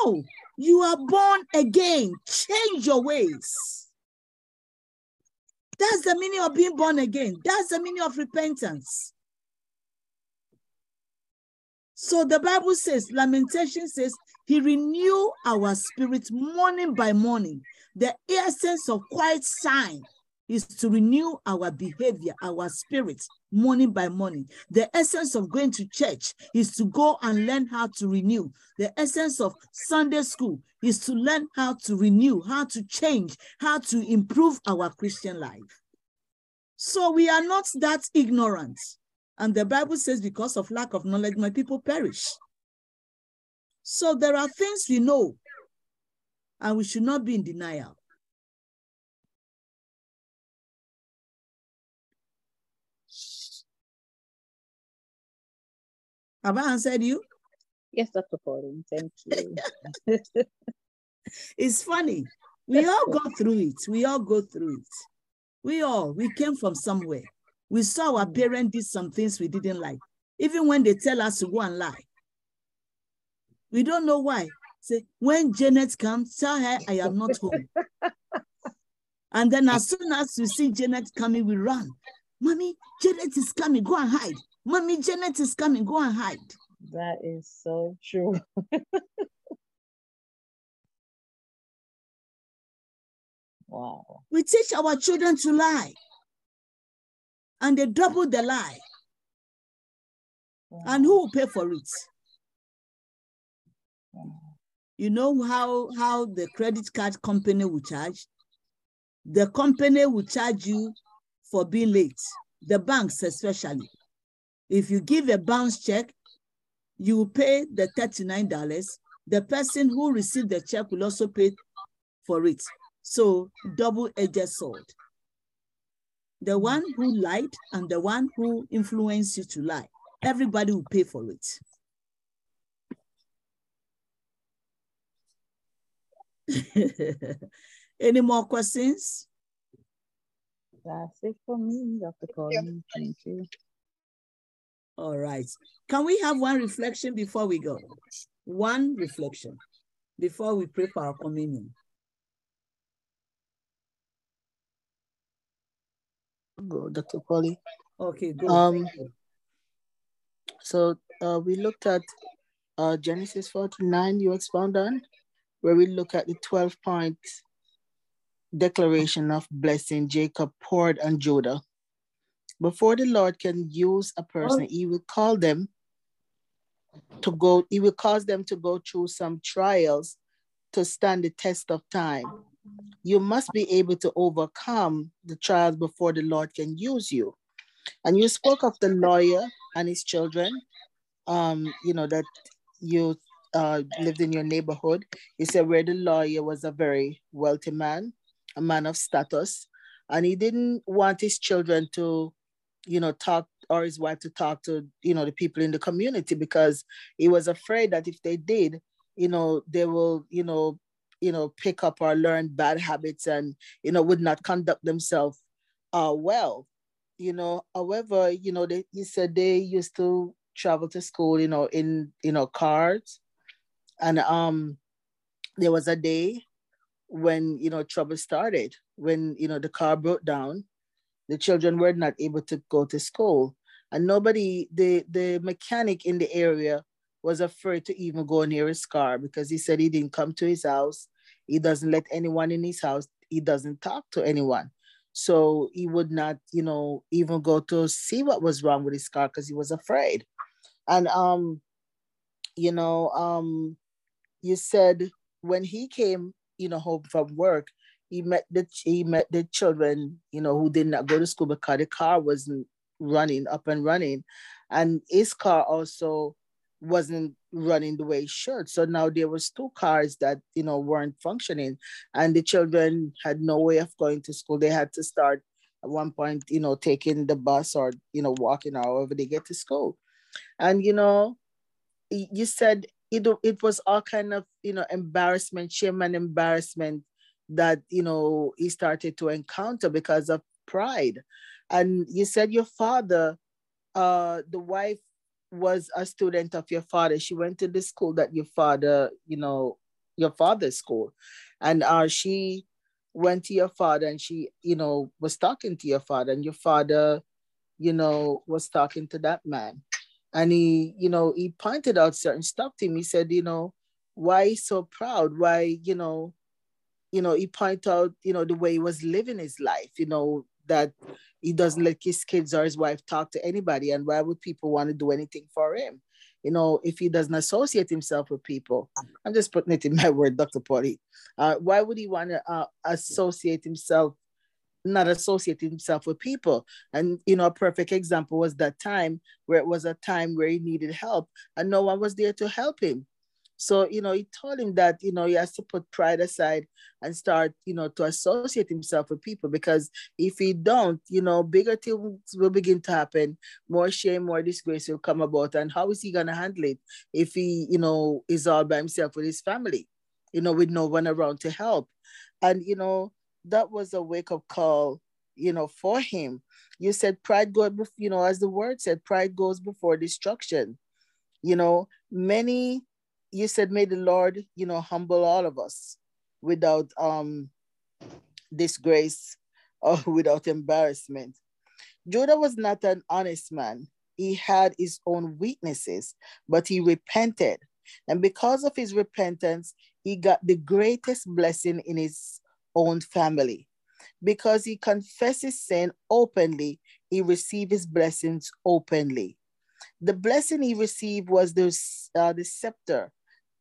no, you are born again. Change your ways. That's the meaning of being born again. That's the meaning of repentance. So the Bible says, Lamentation says, He renew our spirit morning by morning. The essence of quiet sign is to renew our behavior, our spirit, morning by morning. The essence of going to church is to go and learn how to renew. The essence of Sunday school is to learn how to renew, how to change, how to improve our Christian life. So we are not that ignorant. And the Bible says, because of lack of knowledge, my people perish. So there are things we know and we should not be in denial. Have I answered you? Yes, Dr. Pauline, thank you. it's funny. We all go through it. We all go through it. We all, we came from somewhere. We saw our mm. parents did some things we didn't like. Even when they tell us to go and lie. We don't know why. Say, when Janet comes, tell her I am not home. and then as soon as we see Janet coming, we run. Mommy, Janet is coming, go and hide. Mommy, Janet is coming, go and hide. That is so true. wow. We teach our children to lie. And they double the lie. Wow. And who will pay for it? Wow. You know how, how the credit card company will charge? The company will charge you for being late, the banks especially. If you give a bounce check, you will pay the $39. The person who received the check will also pay for it. So double-edged sword. The one who lied and the one who influenced you to lie, everybody will pay for it. Any more questions? That's it for me, Dr. Pauline. Thank you. All right. Can we have one reflection before we go? One reflection before we pray for our communion. Go, Dr. Polly. Okay, go. Um, so uh, we looked at uh, Genesis 49, you expound on, where we look at the 12 point declaration of blessing Jacob poured on Judah. Before the Lord can use a person, he will call them to go, he will cause them to go through some trials to stand the test of time. You must be able to overcome the trials before the Lord can use you. And you spoke of the lawyer and his children, um, you know, that you uh, lived in your neighborhood. You said where the lawyer was a very wealthy man, a man of status, and he didn't want his children to, you know, talk or his wife to talk to, you know, the people in the community because he was afraid that if they did, you know, they will, you know, you know, pick up or learn bad habits and, you know, would not conduct themselves uh, well. You know, however, you know, they, he said they used to travel to school, you know, in, you know, cars. And um, there was a day when, you know, trouble started, when, you know, the car broke down, the children were not able to go to school. And nobody, the, the mechanic in the area was afraid to even go near his car because he said he didn't come to his house. He doesn't let anyone in his house. He doesn't talk to anyone. So he would not, you know, even go to see what was wrong with his car because he was afraid. And um, you know, um, you said when he came, you know, home from work, he met the he met the children, you know, who did not go to school because the car wasn't running up and running, and his car also wasn't running the way it should. So now there was two cars that you know weren't functioning, and the children had no way of going to school. They had to start at one point, you know, taking the bus or you know walking or however they get to school. And you know, you said it it was all kind of you know embarrassment, shame and embarrassment that you know he started to encounter because of pride. And you said your father, uh, the wife was a student of your father. She went to the school that your father, you know, your father's school. And uh, she went to your father and she, you know, was talking to your father, and your father, you know, was talking to that man. And he, you know, he pointed out certain stuff to him. He said, you know, why so proud? Why, you know, you know, he pointed out, you know, the way he was living his life, you know, that he doesn't let his kids or his wife talk to anybody. And why would people want to do anything for him? You know, if he doesn't associate himself with people, I'm just putting it in my word, Dr. Polly. Uh, why would he want to uh, associate himself, not associate himself with people? And, you know, a perfect example was that time where it was a time where he needed help and no one was there to help him. So, you know, he told him that, you know, he has to put pride aside and start, you know, to associate himself with people because if he don't, you know, bigger things will begin to happen. More shame, more disgrace will come about. And how is he going to handle it if he, you know, is all by himself with his family, you know, with no one around to help? And, you know, that was a wake up call, you know, for him. You said pride goes, you know, as the word said, pride goes before destruction. You know, many you said, may the Lord, you know, humble all of us without um disgrace or without embarrassment. Judah was not an honest man. He had his own weaknesses, but he repented. And because of his repentance, he got the greatest blessing in his own family. Because he confessed his sin openly, he received his blessings openly. The blessing he received was the, uh, the scepter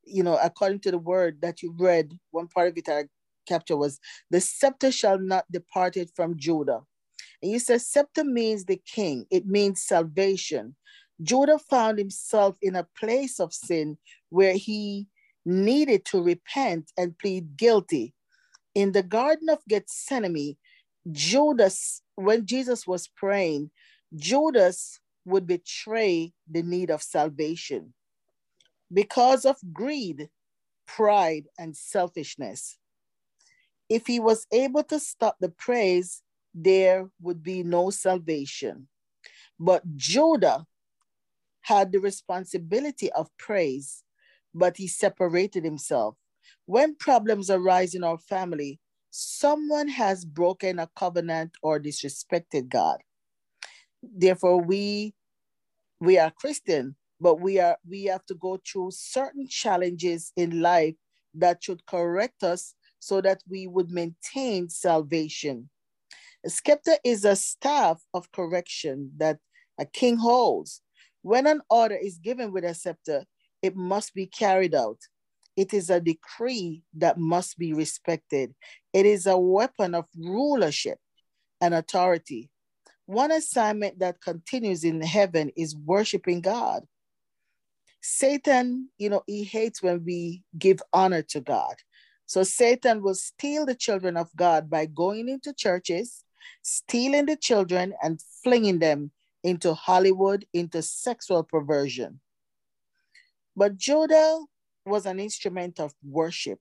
you know, according to the word that you read, one part of it I capture was the scepter shall not depart it from Judah, And you said scepter means the king, it means salvation. Judah found himself in a place of sin where he needed to repent and plead guilty. In the Garden of Gethsemane, Judas, when Jesus was praying, Judas would betray the need of salvation because of greed, pride, and selfishness. If he was able to stop the praise, there would be no salvation. But Judah had the responsibility of praise, but he separated himself. When problems arise in our family, someone has broken a covenant or disrespected God. Therefore, we we are Christian, but we are we have to go through certain challenges in life that should correct us so that we would maintain salvation. A scepter is a staff of correction that a king holds. When an order is given with a scepter, it must be carried out. It is a decree that must be respected. It is a weapon of rulership and authority. One assignment that continues in heaven is worshiping God. Satan, you know, he hates when we give honor to God. So Satan will steal the children of God by going into churches, stealing the children and flinging them into Hollywood, into sexual perversion. But Judah was an instrument of worship.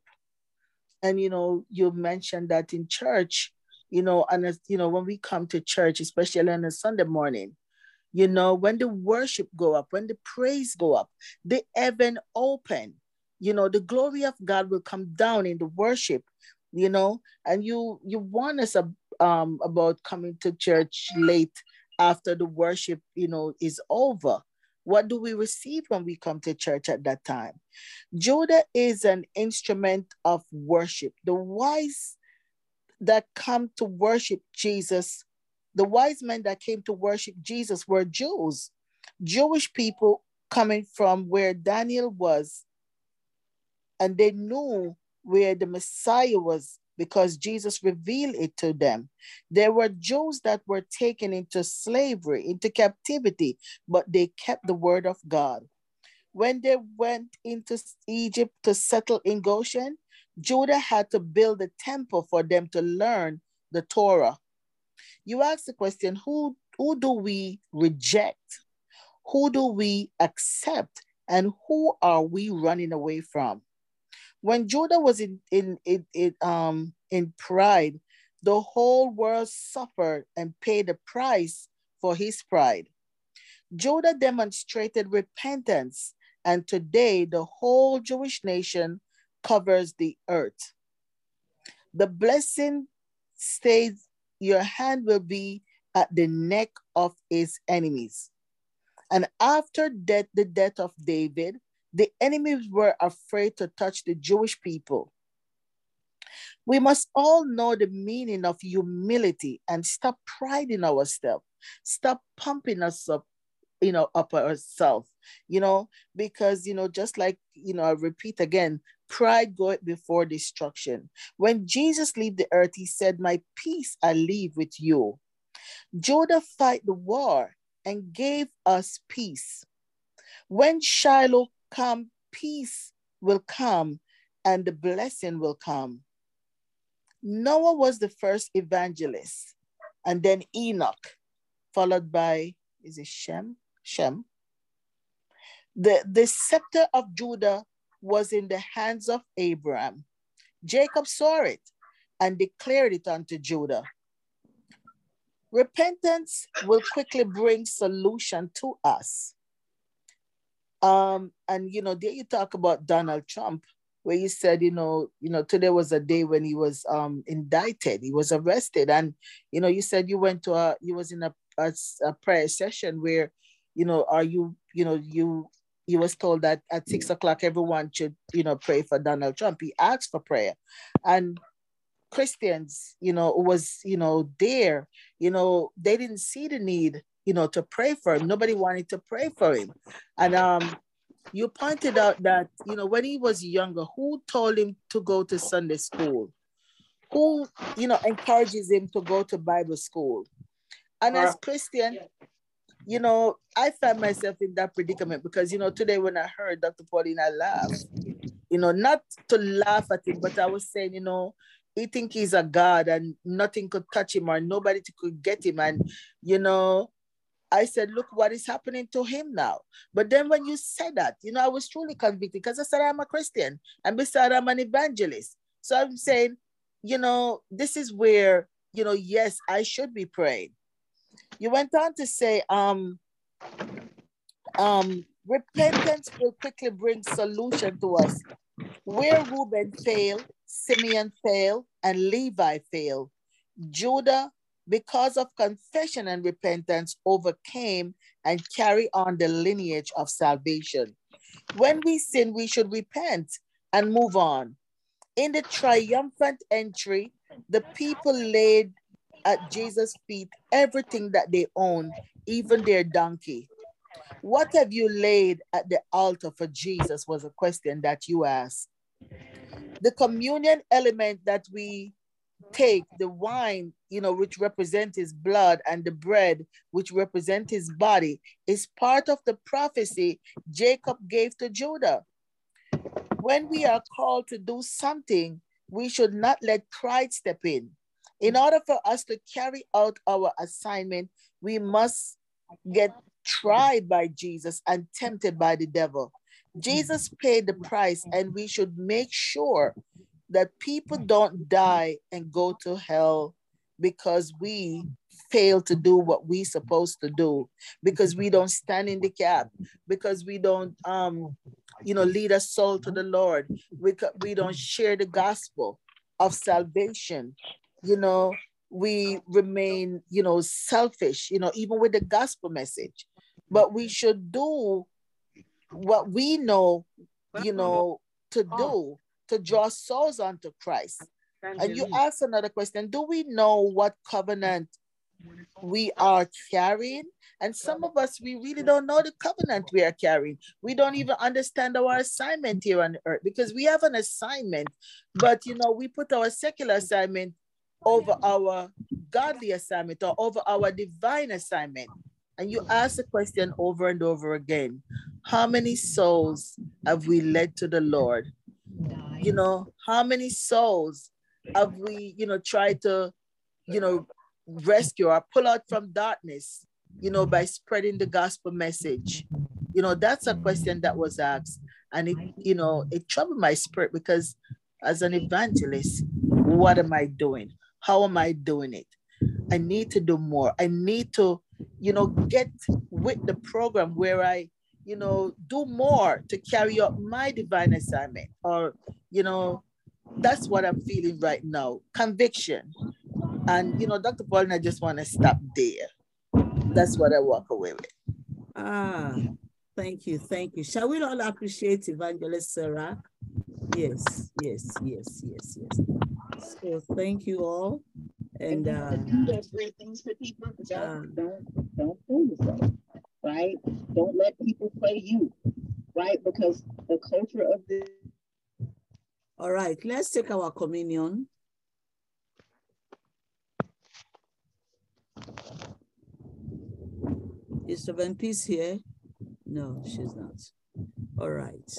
And you know, you mentioned that in church, you know, and you know, when we come to church, especially on a Sunday morning, you know, when the worship go up, when the praise go up, the heaven open, you know, the glory of God will come down in the worship, you know, and you you warn us um, about coming to church late after the worship, you know, is over. What do we receive when we come to church at that time? Judah is an instrument of worship. The wise that come to worship Jesus, the wise men that came to worship Jesus were Jews, Jewish people coming from where Daniel was. And they knew where the Messiah was because Jesus revealed it to them. There were Jews that were taken into slavery, into captivity, but they kept the word of God. When they went into Egypt to settle in Goshen, Judah had to build a temple for them to learn the Torah. You ask the question who, who do we reject? Who do we accept? And who are we running away from? When Judah was in, in, in, in, um, in pride, the whole world suffered and paid the price for his pride. Judah demonstrated repentance, and today the whole Jewish nation covers the earth. The blessing stays, your hand will be at the neck of his enemies. And after death, the death of David, the enemies were afraid to touch the Jewish people. We must all know the meaning of humility and stop priding ourselves. Stop pumping us up, you know, up ourselves, you know, because, you know, just like, you know, I repeat again, pride goeth before destruction. When Jesus leave the earth, he said, My peace I leave with you. Judah fight the war and gave us peace. When Shiloh come, peace will come and the blessing will come. Noah was the first evangelist, and then Enoch, followed by, is it Shem? Shem. The, the scepter of Judah was in the hands of Abraham. Jacob saw it and declared it unto Judah. Repentance will quickly bring solution to us. Um, and you know, there you talk about Donald Trump, where you said, you know, you know, today was a day when he was um indicted, he was arrested, and you know, you said you went to a, you was in a, a, a prayer session where, you know, are you, you know, you he was told that at six o'clock everyone should, you know, pray for Donald Trump. He asked for prayer, and Christians, you know, was you know there, you know, they didn't see the need you know, to pray for him. Nobody wanted to pray for him. And um, you pointed out that, you know, when he was younger, who told him to go to Sunday school? Who, you know, encourages him to go to Bible school? And as Christian, you know, I found myself in that predicament because, you know, today when I heard Dr. Pauline, I laughed. You know, not to laugh at him, but I was saying, you know, he think he's a God and nothing could touch him or nobody could get him. And, you know, I said, look what is happening to him now. But then when you said that, you know, I was truly convicted because I said I'm a Christian and besides I'm an evangelist. So I'm saying, you know, this is where, you know, yes, I should be praying. You went on to say, um, um, repentance will quickly bring solution to us. Where Reuben failed, Simeon failed, and Levi failed. Judah because of confession and repentance, overcame and carry on the lineage of salvation. When we sin, we should repent and move on. In the triumphant entry, the people laid at Jesus' feet everything that they owned, even their donkey. What have you laid at the altar for Jesus was a question that you asked. The communion element that we take the wine, you know, which represents his blood and the bread, which represents his body, is part of the prophecy Jacob gave to Judah. When we are called to do something, we should not let pride step in. In order for us to carry out our assignment, we must get tried by Jesus and tempted by the devil. Jesus paid the price, and we should make sure that people don't die and go to hell because we fail to do what we're supposed to do because we don't stand in the gap because we don't um you know lead a soul to the lord we, we don't share the gospel of salvation you know we remain you know selfish you know even with the gospel message but we should do what we know you know to do to draw souls unto Christ. And you ask another question Do we know what covenant we are carrying? And some of us, we really don't know the covenant we are carrying. We don't even understand our assignment here on earth because we have an assignment, but you know, we put our secular assignment over our godly assignment or over our divine assignment. And you ask the question over and over again How many souls have we led to the Lord? you know how many souls have we you know tried to you know rescue or pull out from darkness you know by spreading the gospel message you know that's a question that was asked and it you know it troubled my spirit because as an evangelist what am i doing how am i doing it i need to do more i need to you know get with the program where i you know, do more to carry out my divine assignment. Or, you know, that's what I'm feeling right now conviction. And, you know, Dr. Paul, I just want to stop there. That's what I walk away with. Ah, thank you. Thank you. Shall we all appreciate Evangelist Sarah? Yes, yes, yes, yes, yes. So thank you all. And uh, do great things for people. Don't, uh, don't, don't fool yourself right? Don't let people play you, right? Because the culture of this. All right, let's take our communion. Is Seven Peace here? No, she's not. All right.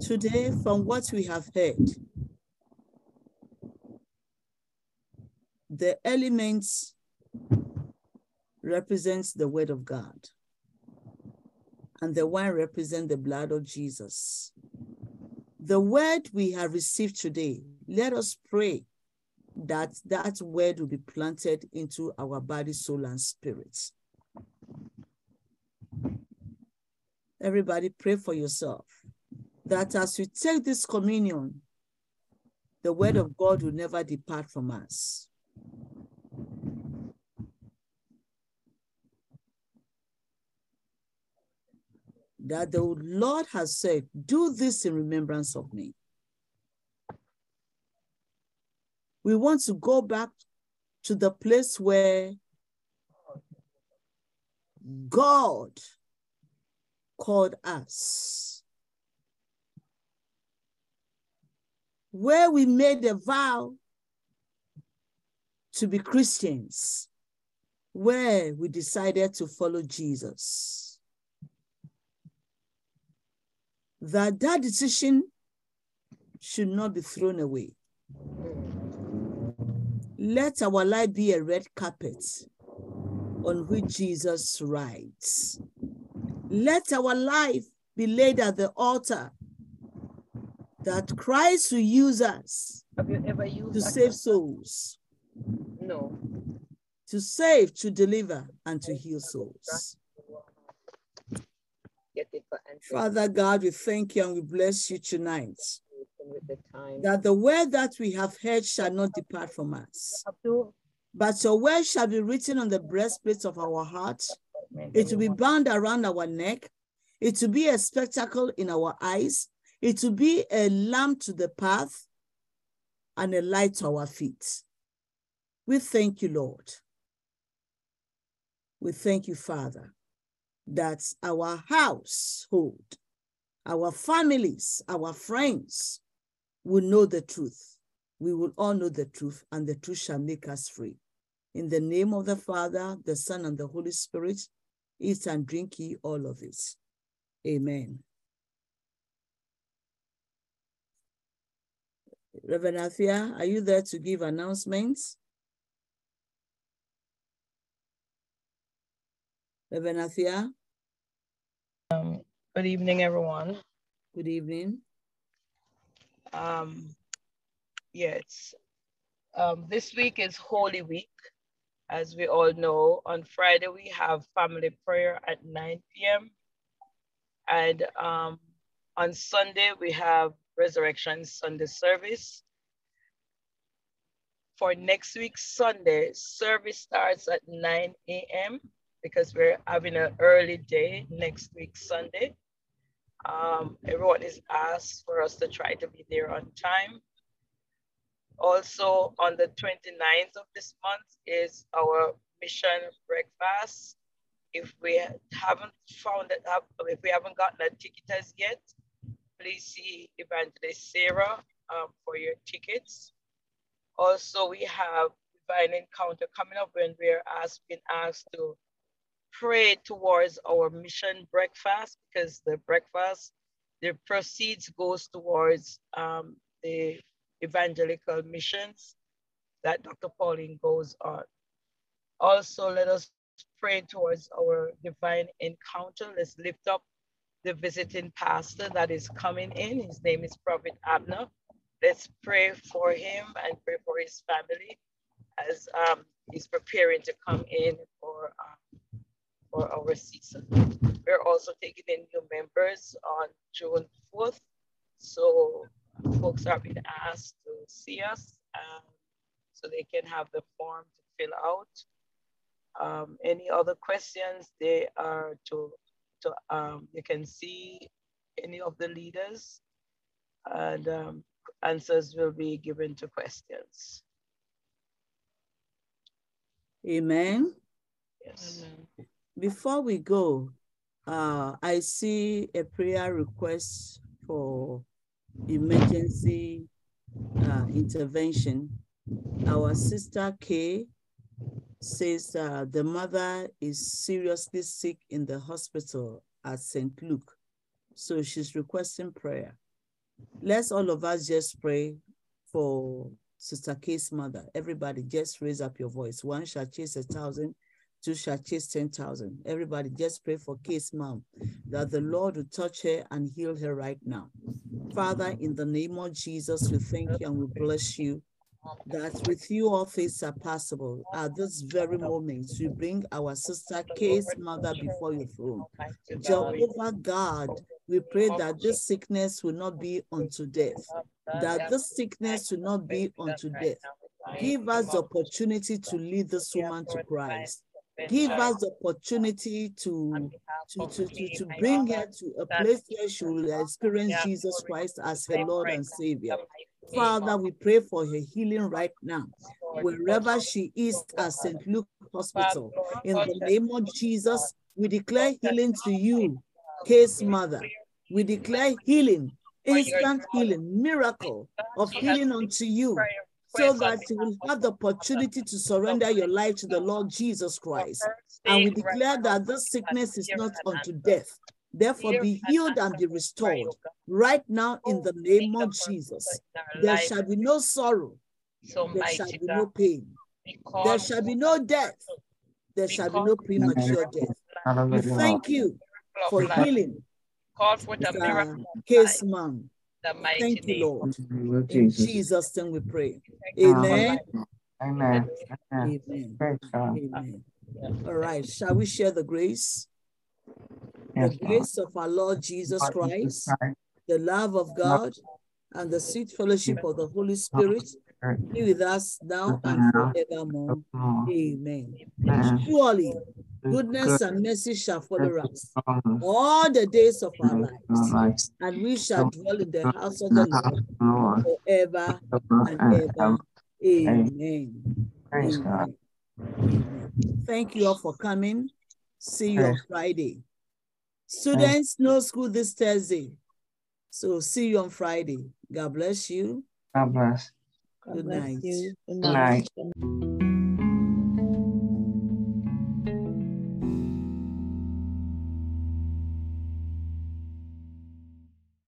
Today, from what we have heard, the elements represents the word of God and the wine represent the blood of Jesus. The word we have received today, let us pray that that word will be planted into our body, soul, and spirit. Everybody pray for yourself that as we take this communion, the word of God will never depart from us. That the Lord has said, do this in remembrance of me. We want to go back to the place where God called us, where we made a vow to be Christians, where we decided to follow Jesus. That that decision should not be thrown away. Let our life be a red carpet on which Jesus rides. Let our life be laid at the altar that Christ will use us Have you ever used to save souls, No. to save, to deliver, and to heal souls. Get it for answer Father God, we thank you and we bless you tonight that the word that we have heard shall not depart from us, but your word shall be written on the breastplates of our heart. It will be bound around our neck. It will be a spectacle in our eyes. It will be a lamp to the path and a light to our feet. We thank you, Lord. We thank you, Father, that our household, our families, our friends will know the truth. We will all know the truth, and the truth shall make us free. In the name of the Father, the Son, and the Holy Spirit, eat and drink ye all of it. Amen. Reverend Athia, are you there to give announcements? Reverend Athia, Good evening, everyone. good evening. Um, yes, um, this week is Holy Week. As we all know, on Friday we have family prayer at 9 p.m. And um, on Sunday we have Resurrection Sunday service. For next week, Sunday, service starts at 9 a.m. because we're having an early day next week, Sunday. Um, everyone is asked for us to try to be there on time. Also, on the 29th of this month is our mission breakfast. If we haven't found it, if we haven't gotten a tickets yet, please see Evangelist Sarah um, for your tickets. Also, we have divine encounter coming up when we're asked, been asked to pray towards our mission breakfast because the breakfast, the proceeds goes towards um, the evangelical missions that Dr. Pauline goes on. Also, let us pray towards our divine encounter. Let's lift up the visiting pastor that is coming in. His name is Prophet Abner. Let's pray for him and pray for his family as um, he's preparing to come in for, um, for our season. We're also taking in new members on June 4th. So folks are being asked to see us um, so they can have the form to fill out. Um, any other questions, they are to, to um, you can see any of the leaders and um, answers will be given to questions. Amen. Yes. Before we go, uh, I see a prayer request for emergency uh, intervention. Our sister Kay says uh, the mother is seriously sick in the hospital at St. Luke. So she's requesting prayer. Let's all of us just pray for Sister Kay's mother. Everybody just raise up your voice. One shall chase a thousand, two shall chase 10,000. Everybody just pray for Kay's mom, that the Lord will touch her and heal her right now. Father, in the name of Jesus, we thank you and we bless you that with you all things are possible. At this very moment, we bring our sister Kay's mother before your throne. Jehovah God, we pray that this sickness will not be unto death, that this sickness will not be unto death. Give us the opportunity to lead this woman to Christ. Give us the opportunity to, to, to, to, to bring her to a place where she will experience Jesus Christ as her Lord and Savior. Father, we pray for her healing right now, wherever she is at St. Luke Hospital. In the name of Jesus, we declare healing to you, Kay's mother. We declare healing, instant healing, miracle of healing unto you so that you will have the opportunity to surrender your life to the Lord Jesus Christ. And we declare that this sickness is not unto death. Therefore, be healed and be restored right now in the name of Jesus. There shall be no sorrow, there shall be no pain, there shall be no death, there shall be no premature death. We thank you for healing. Called for the miracle. Case man. Thank you, Lord. In Jesus' name we pray. Amen. Amen. Amen. Amen. All right. Shall we share the grace? Yes, the grace of our Lord Jesus Christ, the love of God, and the sweet fellowship of the Holy Spirit be with us now and forevermore. Amen. Surely goodness and mercy shall follow us all the days of our lives, and we shall dwell in the house of the Lord forever and ever. Amen. Amen. Thank you all for coming. See you on Friday. Students, no school this Thursday. So see you on Friday. God bless you. God bless. Good night. Good night. night.